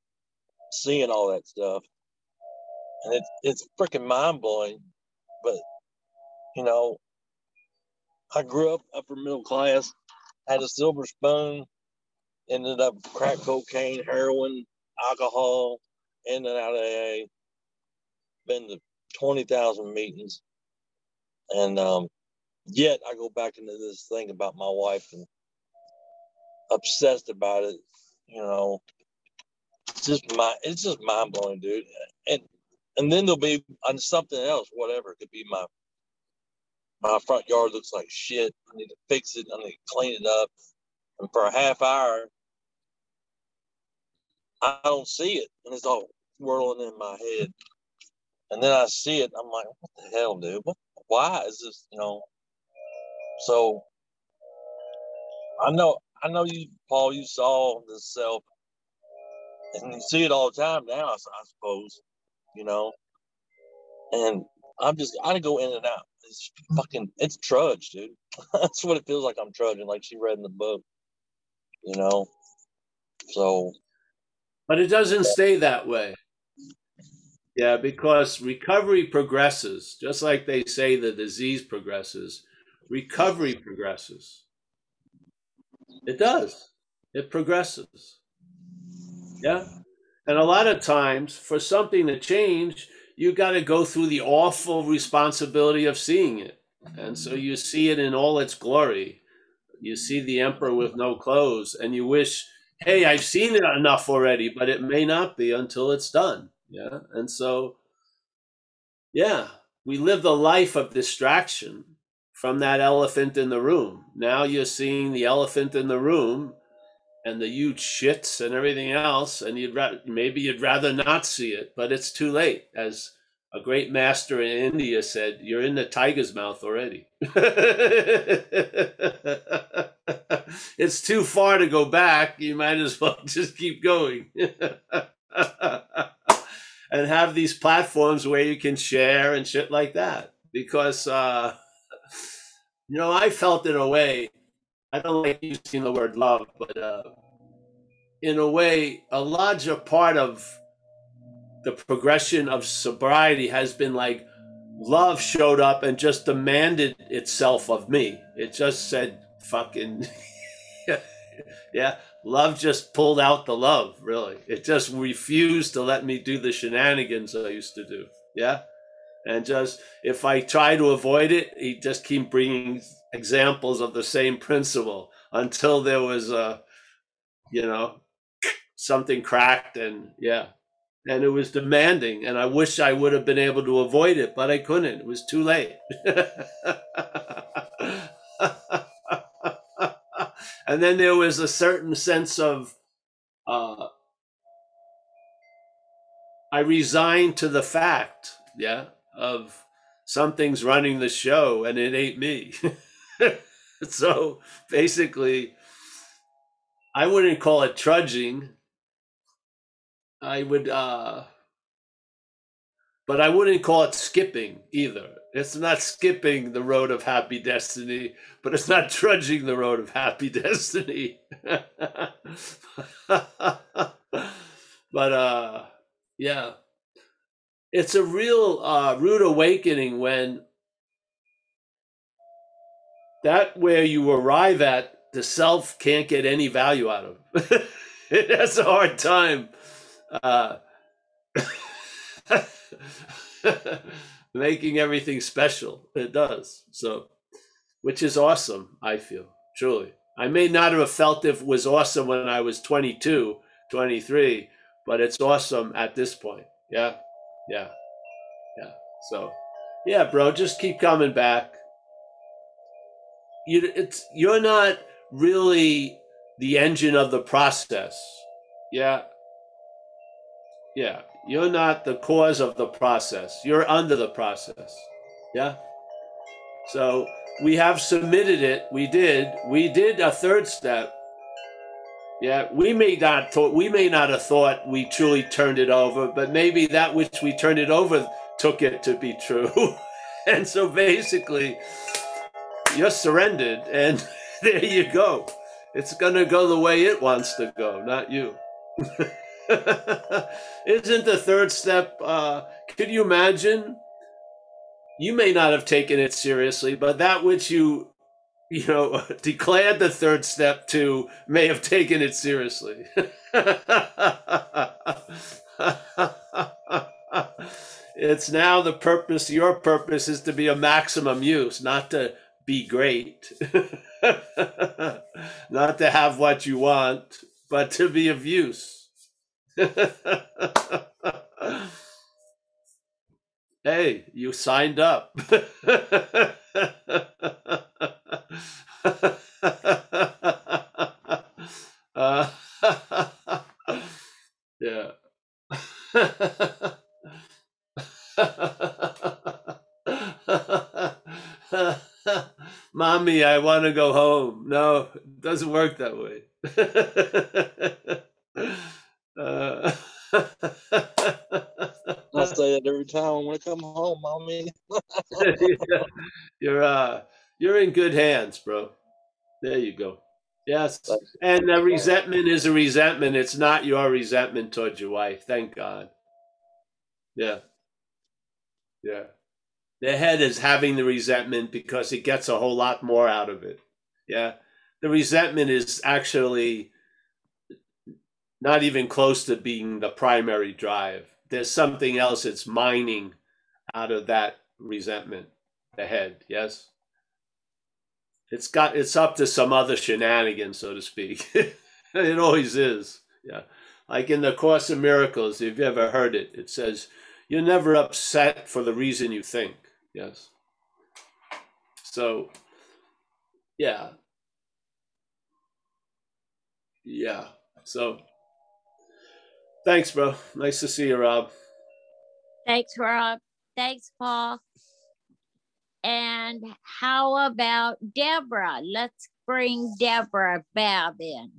seeing all that stuff, and it's it's freaking mind blowing. But you know, I grew up upper middle class, had a silver spoon, ended up crack cocaine, heroin, alcohol, in and out of AA. Been to twenty thousand meetings, and um, yet I go back into this thing about my wife and obsessed about it. You know, it's just my it's just mind blowing, dude. And and then there'll be on something else, whatever. It could be my my front yard looks like shit. I need to fix it. I need to clean it up. And for a half hour, I don't see it, and it's all whirling in my head. And then I see it, I'm like, what the hell, dude? What? Why is this? You know, so I know I know you, Paul. You saw the self, and you see it all the time now. I suppose, you know. And I'm just I go in and out. It's fucking it's trudge, dude. That's what it feels like. I'm trudging, like she read in the book. You know. So. But it doesn't stay that way. Yeah, because recovery progresses, just like they say the disease progresses. Recovery progresses. It does. It progresses. Yeah. And a lot of times, for something to change, you got to go through the awful responsibility of seeing it. And so mm-hmm. you see it in all its glory. You see the emperor with no clothes, and you wish, hey, I've seen it enough already, but it may not be until it's done. Yeah. And so, yeah, we live the life of distraction from that elephant in the room. Now you're seeing the elephant in the room and the huge shits and everything else, and you'd ra- maybe you'd rather not see it, but it's too late. As a great master in India said, "You're in the tiger's mouth already." it's too far to go back. You might as well just keep going. and have these platforms where you can share and shit like that because uh you know i felt in a way I don't like using the word love, but uh, in a way, a larger part of the progression of sobriety has been like love showed up and just demanded itself of me. It just said, fucking, yeah, love just pulled out the love, really. It just refused to let me do the shenanigans I used to do. Yeah. And just if I try to avoid it, he just keep bringing examples of the same principle until there was a, you know, something cracked and yeah, and it was demanding. And I wish I would have been able to avoid it, but I couldn't. It was too late. and then there was a certain sense of, uh, I resigned to the fact, yeah, of something's running the show and it ain't me. so basically, I wouldn't call it trudging. I would, uh, but I wouldn't call it skipping either. It's not skipping the road of happy destiny, but it's not trudging the road of happy destiny. but uh, yeah, it's a real uh, rude awakening when that where you arrive at the self can't get any value out of. it has a hard time uh, making everything special. It does. So, which is awesome, I feel, truly. I may not have felt it was awesome when I was 22, 23, but it's awesome at this point. Yeah. Yeah. Yeah. So, yeah, bro, just keep coming back you it's you're not really the engine of the process. Yeah. Yeah. You're not the cause of the process. You're under the process. Yeah. So we have submitted it. We did. We did a third step. Yeah, we may not thought we may not have thought we truly turned it over, but maybe that which we turned it over took it to be true. and so basically, you're surrendered, and there you go. It's gonna go the way it wants to go, not you. Isn't the third step? Uh, could you imagine? You may not have taken it seriously, but that which you, you know, declared the third step to may have taken it seriously. it's now the purpose. Your purpose is to be a maximum use, not to be great. Not to have what you want, but to be of use. hey, you signed up. uh, yeah. Mommy, I want to go home. No, it doesn't work that way. uh, I say it every time when I come home, mommy. yeah, you're uh, you're in good hands, bro. There you go. Yes, and the resentment is a resentment. It's not your resentment towards your wife. Thank God. Yeah, yeah. The head is having the resentment because it gets a whole lot more out of it. Yeah, the resentment is actually not even close to being the primary drive. There's something else it's mining out of that resentment, the head, yes? It's got it's up to some other shenanigans, so to speak. it always is. Yeah. Like in the Course of Miracles, if you ever heard it, it says, You're never upset for the reason you think. Yes. So yeah. Yeah. So Thanks, bro. Nice to see you, Rob. Thanks, Rob. Thanks, Paul. And how about Deborah? Let's bring Deborah Babb in.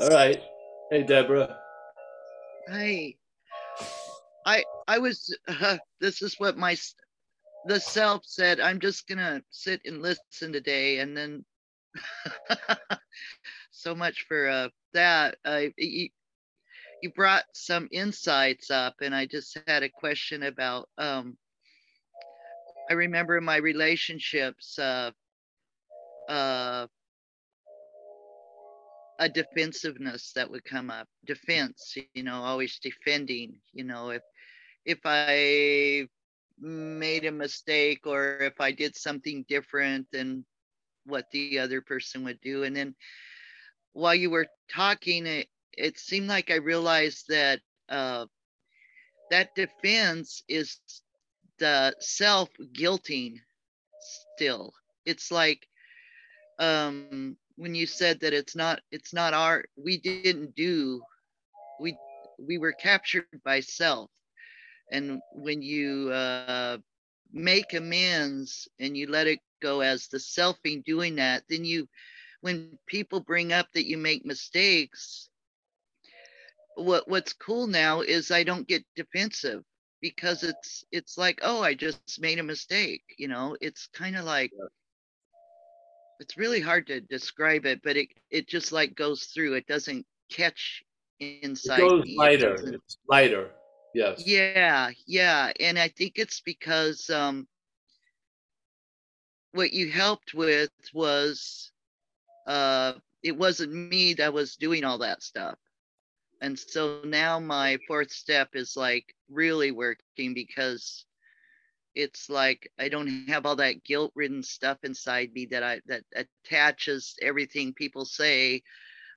All right. Hey, Deborah. Hey, I I was. Uh, this is what my the self said. I'm just gonna sit and listen today, and then. so much for uh, that. I you brought some insights up, and I just had a question about. Um, I remember in my relationships, uh, uh, a defensiveness that would come up, defense. You know, always defending. You know, if if I made a mistake or if I did something different than what the other person would do, and then while you were talking, it, it seemed like I realized that uh, that defense is the self guilting still. It's like um, when you said that it's not it's not our we didn't do we we were captured by self and when you uh, make amends and you let it go as the selfing doing that then you when people bring up that you make mistakes what what's cool now is I don't get defensive because it's it's like oh I just made a mistake you know? It's kind of like it's really hard to describe it but it it just like goes through. It doesn't catch inside it goes me. lighter. it it's lighter yes. Yeah yeah and I think it's because um what you helped with was uh it wasn't me that was doing all that stuff. And so now my fourth step is like really working because it's like I don't have all that guilt ridden stuff inside me that I that attaches everything people say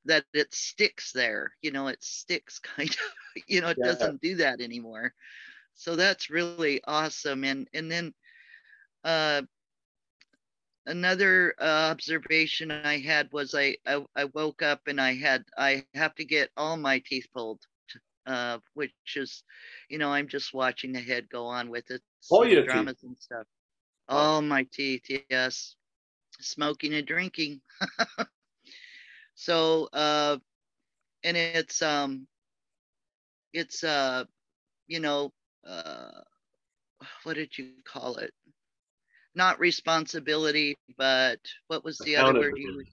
that it sticks there. You know, it sticks kind of, you know, it yeah. doesn't do that anymore. So that's really awesome. And and then uh another uh, observation I had was I, I, I woke up and I had I have to get all my teeth pulled, uh, which is, you know, I'm just watching the head go on with it. All your dramas teeth. and stuff. All my teeth, yes. Smoking and drinking. so uh, and it's um, it's uh, you know, uh, what did you call it? not responsibility, but what was the other word you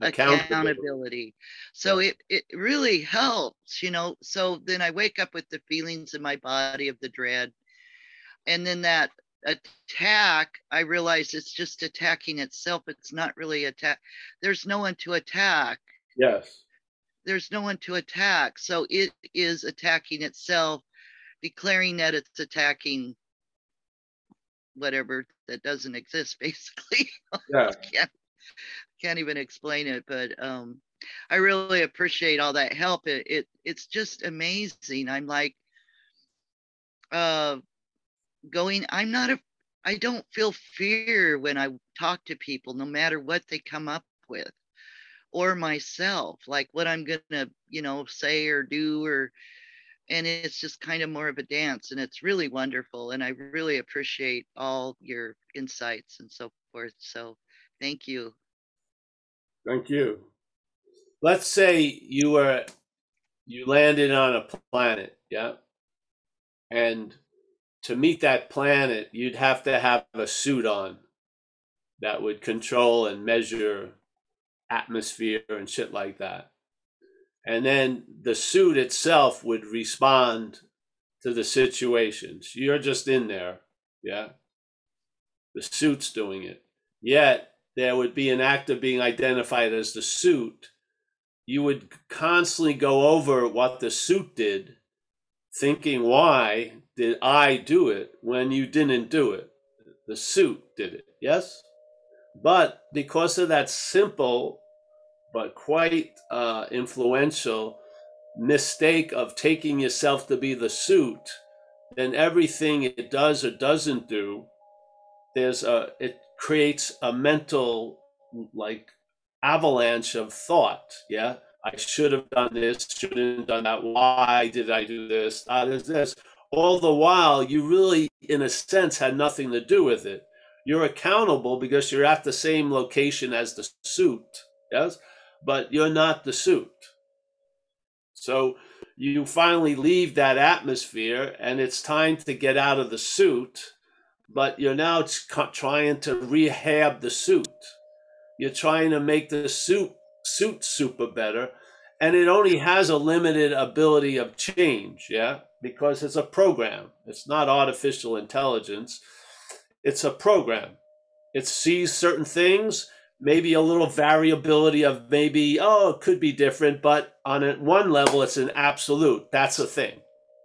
accountability. accountability. So yeah. it, it really helps, you know. So then I wake up with the feelings in my body of the dread. And then that attack, I realize it's just attacking itself. It's not really attack. There's no one to attack. Yes. There's no one to attack. So it is attacking itself, declaring that it's attacking whatever that doesn't exist basically yeah. can't, can't even explain it but um i really appreciate all that help it, it it's just amazing i'm like uh going i'm not a i don't feel fear when i talk to people no matter what they come up with or myself like what i'm gonna you know say or do or and it's just kind of more of a dance and it's really wonderful and i really appreciate all your insights and so forth so thank you Thank you. Let's say you were you landed on a planet, yeah? And to meet that planet, you'd have to have a suit on that would control and measure atmosphere and shit like that. And then the suit itself would respond to the situations. You're just in there, yeah? The suit's doing it. Yet there would be an actor being identified as the suit. You would constantly go over what the suit did, thinking, why did I do it when you didn't do it? The suit did it, yes? But because of that simple but quite uh, influential mistake of taking yourself to be the suit, then everything it does or doesn't do, there's a it creates a mental like avalanche of thought. Yeah, I should have done this, shouldn't have done that. Why did I do this? Ah, there's this. All the while, you really, in a sense, had nothing to do with it. You're accountable because you're at the same location as the suit. Yes, but you're not the suit. So you finally leave that atmosphere, and it's time to get out of the suit but you're now trying to rehab the suit. You're trying to make the suit suit super better, and it only has a limited ability of change. Yeah, because it's a program. It's not artificial intelligence. It's a program. It sees certain things, maybe a little variability of maybe oh it could be different, but on one level it's an absolute. That's a thing.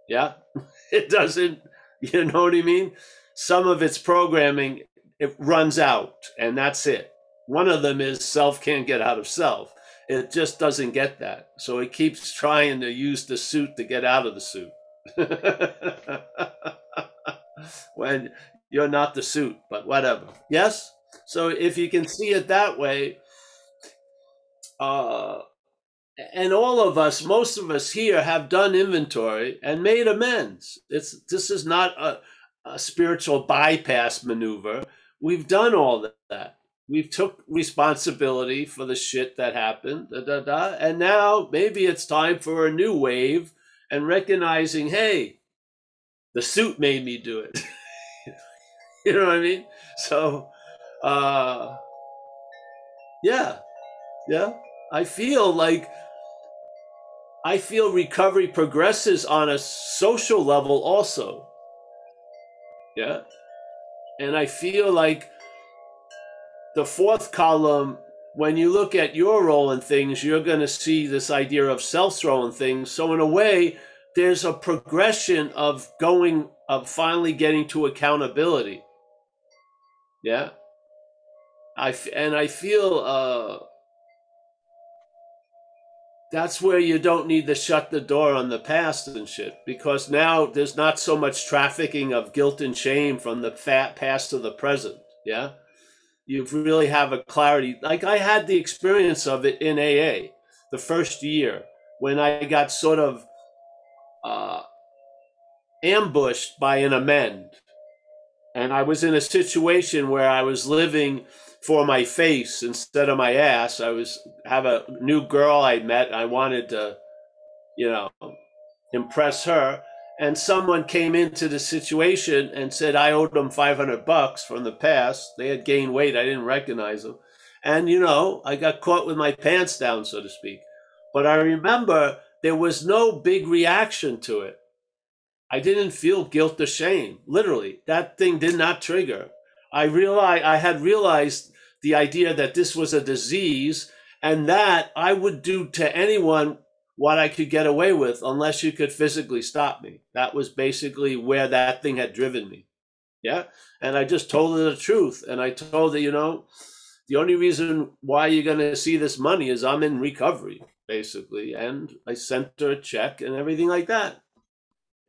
Yeah, it doesn't. You know what I mean? some of its programming it runs out and that's it one of them is self can't get out of self it just doesn't get that. So it keeps trying to use the suit to get out of the suit. When you're not the suit but whatever. Yes? So if you can see it that way uh and all of us most of us here have done inventory and made amends. It's this is not a a spiritual bypass maneuver. We've done all that. We've took responsibility for the shit that happened, da, da, da, and now maybe it's time for a new wave and recognizing, hey, the suit made me do it. you know what I mean? So, uh, yeah, yeah. I feel like I feel recovery progresses on a social level also. Yeah. And I feel like the fourth column, when you look at your role in things, you're going to see this idea of self role in things. So, in a way, there's a progression of going, of finally getting to accountability. Yeah. I, and I feel, uh, that's where you don't need to shut the door on the past and shit because now there's not so much trafficking of guilt and shame from the fat past to the present yeah you really have a clarity like i had the experience of it in aa the first year when i got sort of uh, ambushed by an amend and i was in a situation where i was living for my face instead of my ass. I was have a new girl I met. I wanted to, you know, impress her. And someone came into the situation and said I owed them 500 bucks from the past. They had gained weight. I didn't recognize them. And, you know, I got caught with my pants down, so to speak. But I remember there was no big reaction to it. I didn't feel guilt or shame. Literally, that thing did not trigger. I realized I had realized the idea that this was a disease and that I would do to anyone what I could get away with unless you could physically stop me. That was basically where that thing had driven me. Yeah. And I just told her the truth. And I told her, you know, the only reason why you're going to see this money is I'm in recovery, basically. And I sent her a check and everything like that.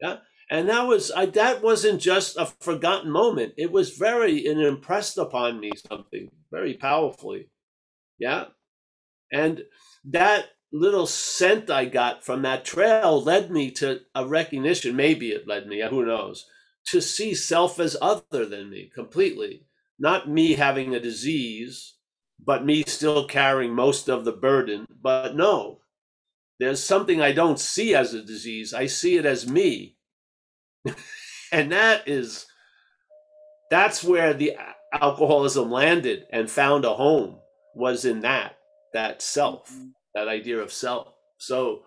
Yeah and that was I, that wasn't just a forgotten moment it was very it impressed upon me something very powerfully yeah and that little scent i got from that trail led me to a recognition maybe it led me who knows to see self as other than me completely not me having a disease but me still carrying most of the burden. But no, there's something I don't see as a disease. I see it as me. and that is, that's where the alcoholism landed and found a home was in that, that self, mm-hmm. That idea of self. So,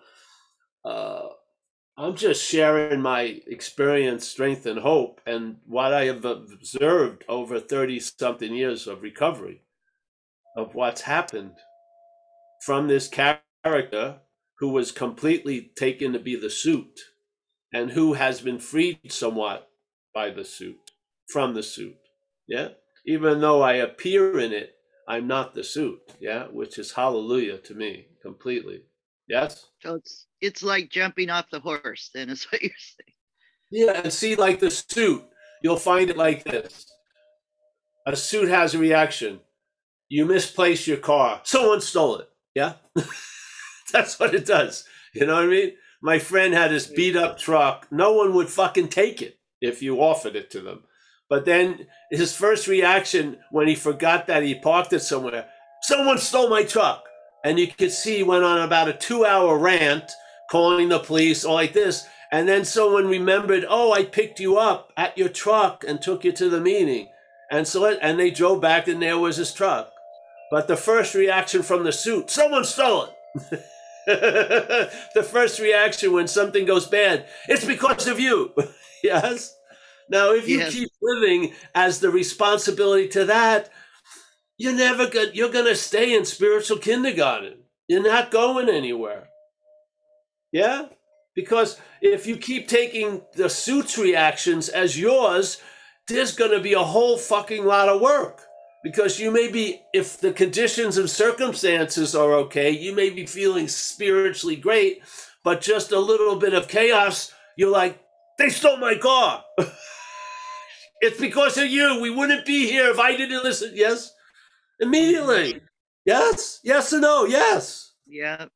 uh, I'm just sharing my experience, strength, and hope, and what I have observed over 30 something years of recovery of what's happened from this character who was completely taken to be the suit and who has been freed somewhat by the suit, from the suit. Yeah. Even though I appear in it, I'm not the suit. Yeah. Which is hallelujah to me completely. Yes. So it's it's like jumping off the horse, then is what you're saying. Yeah, and see, like the suit, you'll find it like this. A suit has a reaction you misplace your car. Someone stole it. Yeah. That's what it does. You know what I mean? My friend had his beat up truck. No one would fucking take it if you offered it to them. But then his first reaction when he forgot that he parked it somewhere, someone stole my truck. And you could see he went on about a two hour rant calling the police all like this. And then someone remembered, oh, I picked you up at your truck and took you to the meeting. And so, it, and they drove back and there was his truck. But the first reaction from the suit, someone stole it. the first reaction when something goes bad, it's because of you. yes? Now, if you yes. keep living as the responsibility to that, you're never good. You're going to stay in spiritual kindergarten. You're not going anywhere. Yeah? Because if you keep taking the suit's reactions as yours, there's going to be a whole fucking lot of work because you may be if the conditions and circumstances are okay you may be feeling spiritually great but just a little bit of chaos you're like they stole my car it's because of you we wouldn't be here if i didn't listen yes immediately. Yes? Yes or no? Yes. Yeah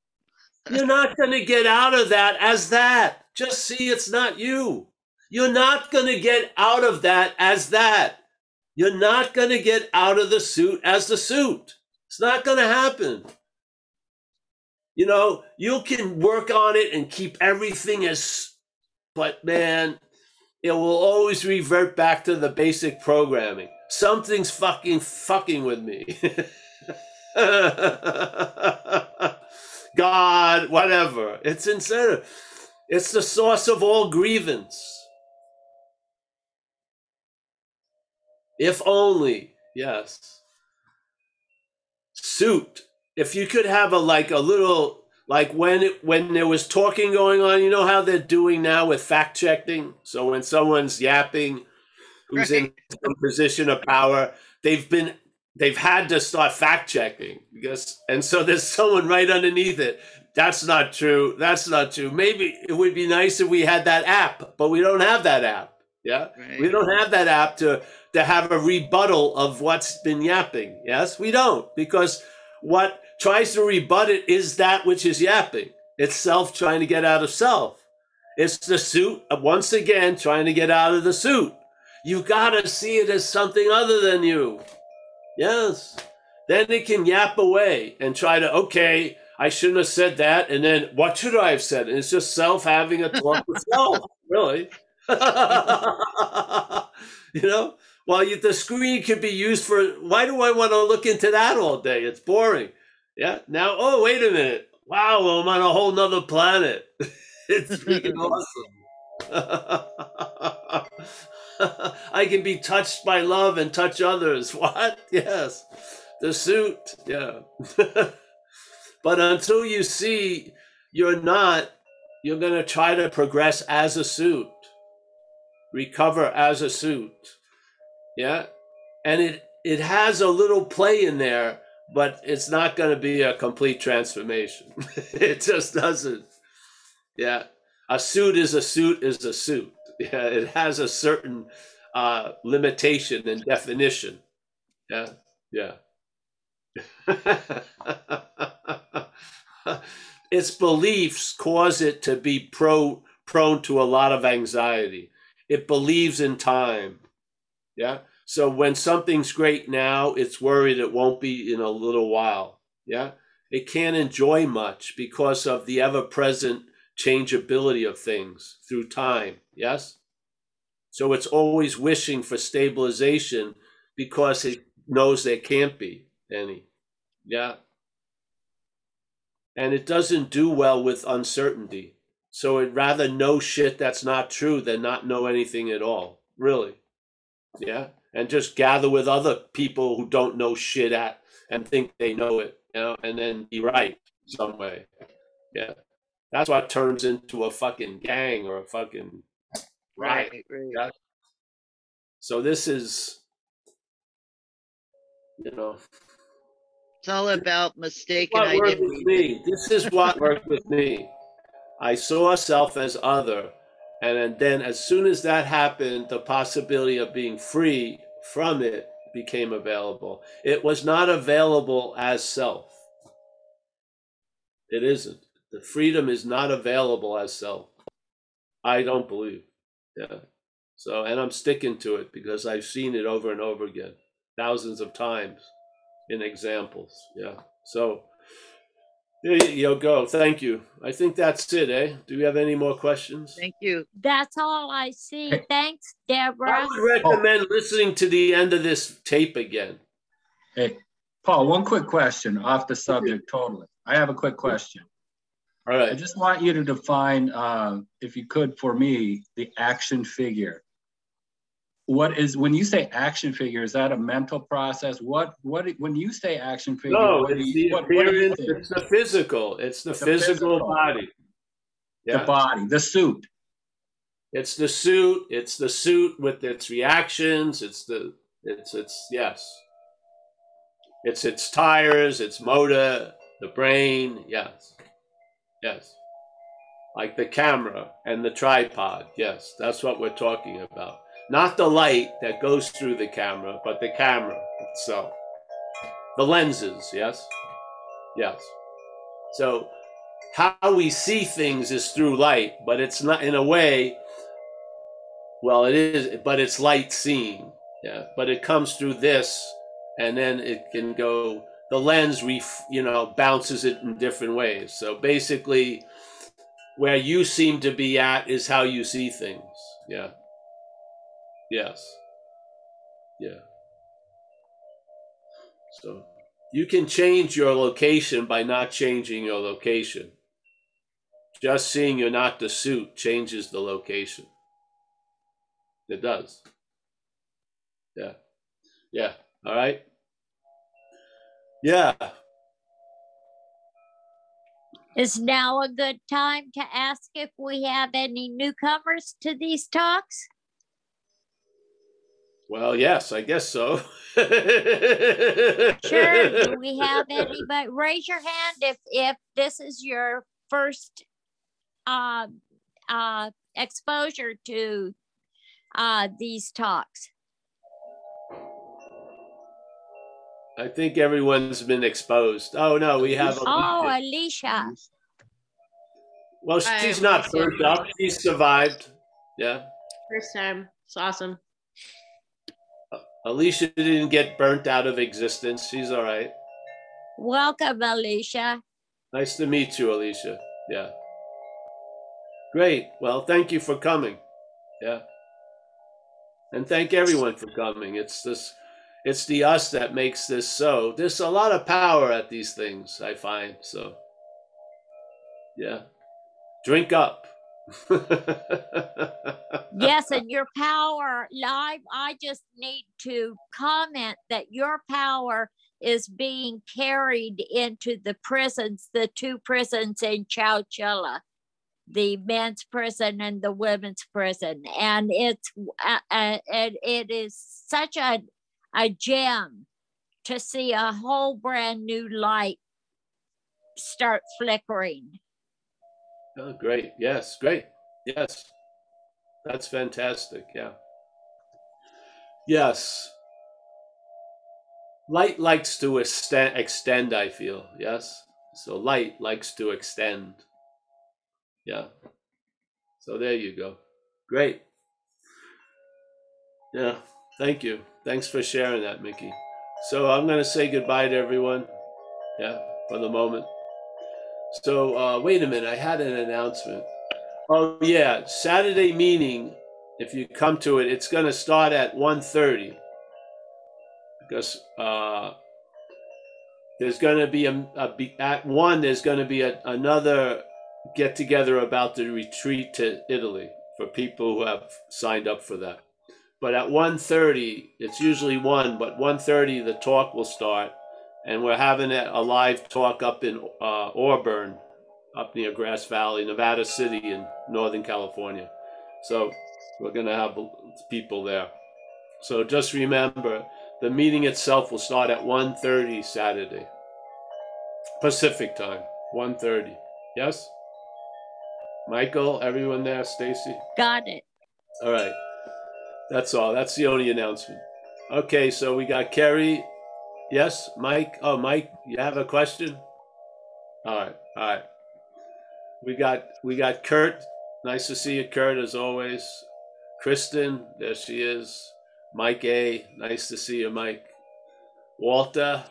you're not going to get out of that as that. Just see it's not you. You're not going to get out of that as that. You're not going to get out of the suit as the suit. It's not going to happen. You know, you can work on it and keep everything as, but man, it will always revert back to the basic programming. Something's fucking fucking with me. God, whatever. It's incentive. It's the source of all grievance. If only, yes. Suit. If you could have a like a little like when it, when there was talking going on, you know how they're doing now with fact checking. So when someone's yapping, who's right. in some position of power, they've been they've had to start fact checking because and so there's someone right underneath it. That's not true. That's not true. Maybe it would be nice if we had that app, but we don't have that app. Yeah. Right. We don't have that app to to have a rebuttal of what's been yapping. Yes, we don't, because what tries to rebut it is that which is yapping. It's self trying to get out of self. It's the suit, uh, once again, trying to get out of the suit. You've gotta see it as something other than you. Yes. Then it can yap away and try to, okay, I shouldn't have said that. And then what should I have said? And it's just self having a talk with self, really. you know? Well, you, the screen could be used for. Why do I want to look into that all day? It's boring. Yeah. Now, oh, wait a minute. Wow, I'm on a whole nother planet. it's freaking awesome. I can be touched by love and touch others. What? Yes. The suit. Yeah. but until you see you're not, you're going to try to progress as a suit, recover as a suit. Yeah. And it it has a little play in there, but it's not going to be a complete transformation. it just doesn't. Yeah. A suit is a suit is a suit. Yeah, it has a certain uh, limitation and definition. Yeah, yeah. its beliefs cause it to be pro prone to a lot of anxiety. It believes in time. Yeah. So when something's great now, it's worried it won't be in a little while. Yeah. It can't enjoy much because of the ever present changeability of things through time. Yes. So it's always wishing for stabilization because it knows there can't be any. Yeah. And it doesn't do well with uncertainty. So it'd rather know shit that's not true than not know anything at all. Really. Yeah. And just gather with other people who don't know shit at and think they know it, you know, and then be right some way. Yeah. That's what turns into a fucking gang or a fucking riot. Right, right. Yeah. So this is, you know, It's all about mistaken what worked with me. This is what worked with me. I saw self as other, and then as soon as that happened, the possibility of being free from it became available. It was not available as self. It isn't. The freedom is not available as self. I don't believe. Yeah. So, and I'm sticking to it because I've seen it over and over again, thousands of times in examples. Yeah. So, there you go. Thank you. I think that's it, eh? Do we have any more questions? Thank you. That's all I see. Hey. Thanks, I Deborah. would recommend listening to the end of this tape again. Hey, Paul, one quick question off the subject totally. I have a quick question. All right. I just want you to define, uh, if you could, for me, the action figure. What is when you say action figure? Is that a mental process? What what when you say action figure? No, it's you- the what- what do you it's the physical, it's the, The physical, physical. body. the body, the suit. It's the suit, it's the suit with its reactions, it's the it's it's yes. It's its tires, its motor, the brain, yes. Yes. Like the camera and the tripod, yes, that's what we're talking about. Not the light that goes through the camera, but the camera itself. The lenses, yes? Yes. So how we see things is through light, but it's not in a way. Well, it is, but it's light seeing. Yeah, but it comes through this, and then it can go. The lens, ref, you know, bounces it in different ways. So basically, where you seem to be at is how you see things. Yeah. Yes. Yeah. So you can change your location by not changing your location. Just seeing you're not the suit changes the location. It does. Yeah. Yeah. All right. Yeah. Is now a good time to ask if we have any newcomers to these talks? Well, yes, I guess so. Sure. Do we have anybody? Raise your hand if if this is your first uh, uh, exposure to uh, these talks. I think everyone's been exposed. Oh no, we have. Oh, Alicia. Alicia. Well, she's not Alicia. burnt up. She's survived. Yeah. First time. It's awesome. Alicia didn't get burnt out of existence. She's all right. Welcome, Alicia. Nice to meet you, Alicia. Yeah. Great. Well, thank you for coming. Yeah. And thank everyone for coming. It's this it's the us that makes this so. There's a lot of power at these things, I find. So yeah. Drink up. Yes, and your power live. I just need to comment that your power is being carried into the prisons, the two prisons in Chowchilla, the men's prison and the women's prison, and it's uh, uh, it, it is such a a gem to see a whole brand new light start flickering. Oh, great. Yes, great. Yes. That's fantastic. Yeah. Yes. Light likes to extend, extend, I feel. Yes. So light likes to extend. Yeah. So there you go. Great. Yeah. Thank you. Thanks for sharing that, Mickey. So I'm going to say goodbye to everyone. Yeah, for the moment. So uh, wait a minute, I had an announcement. Oh yeah, Saturday meeting. If you come to it, it's going to start at 1.30 because uh, there's going to be a, a at one. There's going to be a, another get together about the retreat to Italy for people who have signed up for that. But at 1.30, it's usually 1, but 1.30 the talk will start. And we're having a live talk up in uh, Auburn, up near Grass Valley, Nevada City in Northern California. So we're going to have people there. So just remember, the meeting itself will start at 1.30 Saturday. Pacific time, 1.30. Yes? Michael, everyone there, Stacy? Got it. All right. That's all. That's the only announcement. Okay, so we got Kerry. Yes, Mike. Oh, Mike, you have a question? All right. All right. We got we got Kurt. Nice to see you, Kurt, as always. Kristen, there she is. Mike A. Nice to see you, Mike. Walter,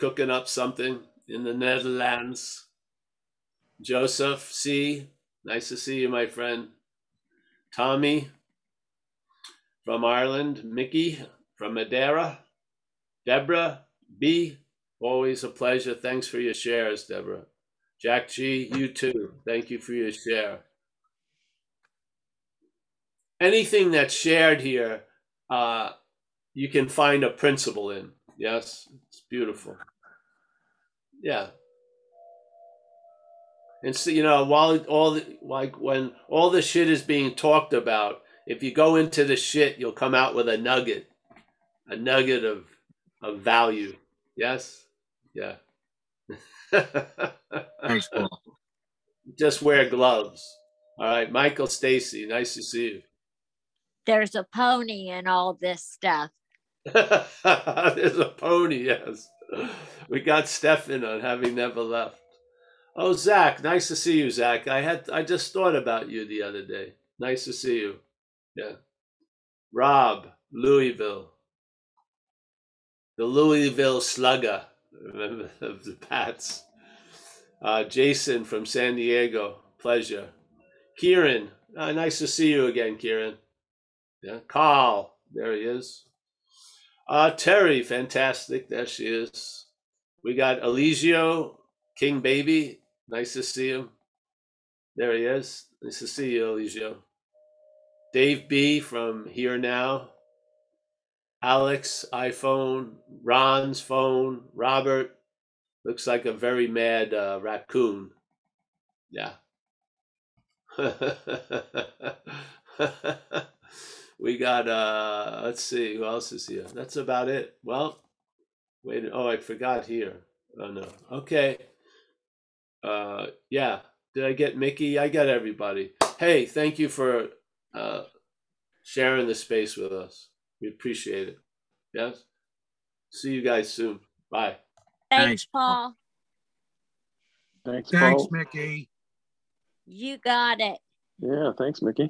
cooking up something in the Netherlands. Joseph C. Nice to see you, my friend. Tommy from Ireland. Mickey from Madeira. Deborah B. Always a pleasure. Thanks for your shares, Deborah. Jack G. You too. Thank you for your share. Anything that's shared here, uh, you can find a principle in. Yes, it's beautiful. Yeah, and so, you know, while all the, like when all the shit is being talked about, if you go into the shit, you'll come out with a nugget, a nugget of of value. Yes, yeah. Thanks, Paul. Just wear gloves. All right, Michael Stacy, nice to see you. There's a pony in all this stuff. There's a pony, yes. We got Stefan on having never left. Oh, Zach, nice to see you, Zach. I had I just thought about you the other day. Nice to see you. Yeah. Rob, Louisville. The Louisville Slugger, of the Pats. Uh, Jason from San Diego, pleasure. Kieran, uh, nice to see you again, Kieran. Yeah, Carl, there he is. Uh, Terry, fantastic, there she is. We got Eligio, King Baby, Nice to see him. There he is. Nice to see you, Eligio. Dave B from Here Now. Alex, iPhone. Ron's phone. Robert. Looks like a very mad uh, raccoon. Yeah. we got uh let's see who else is here that's about it well wait oh i forgot here oh no okay uh, yeah. Did I get Mickey? I got everybody. Hey, thank you for uh, sharing the space with us. We appreciate it. Yes. See you guys soon. Bye. Thanks, Thanks, Paul. Thanks, Thanks, Paul. Mickey. You got it. Yeah, thanks, Mickey.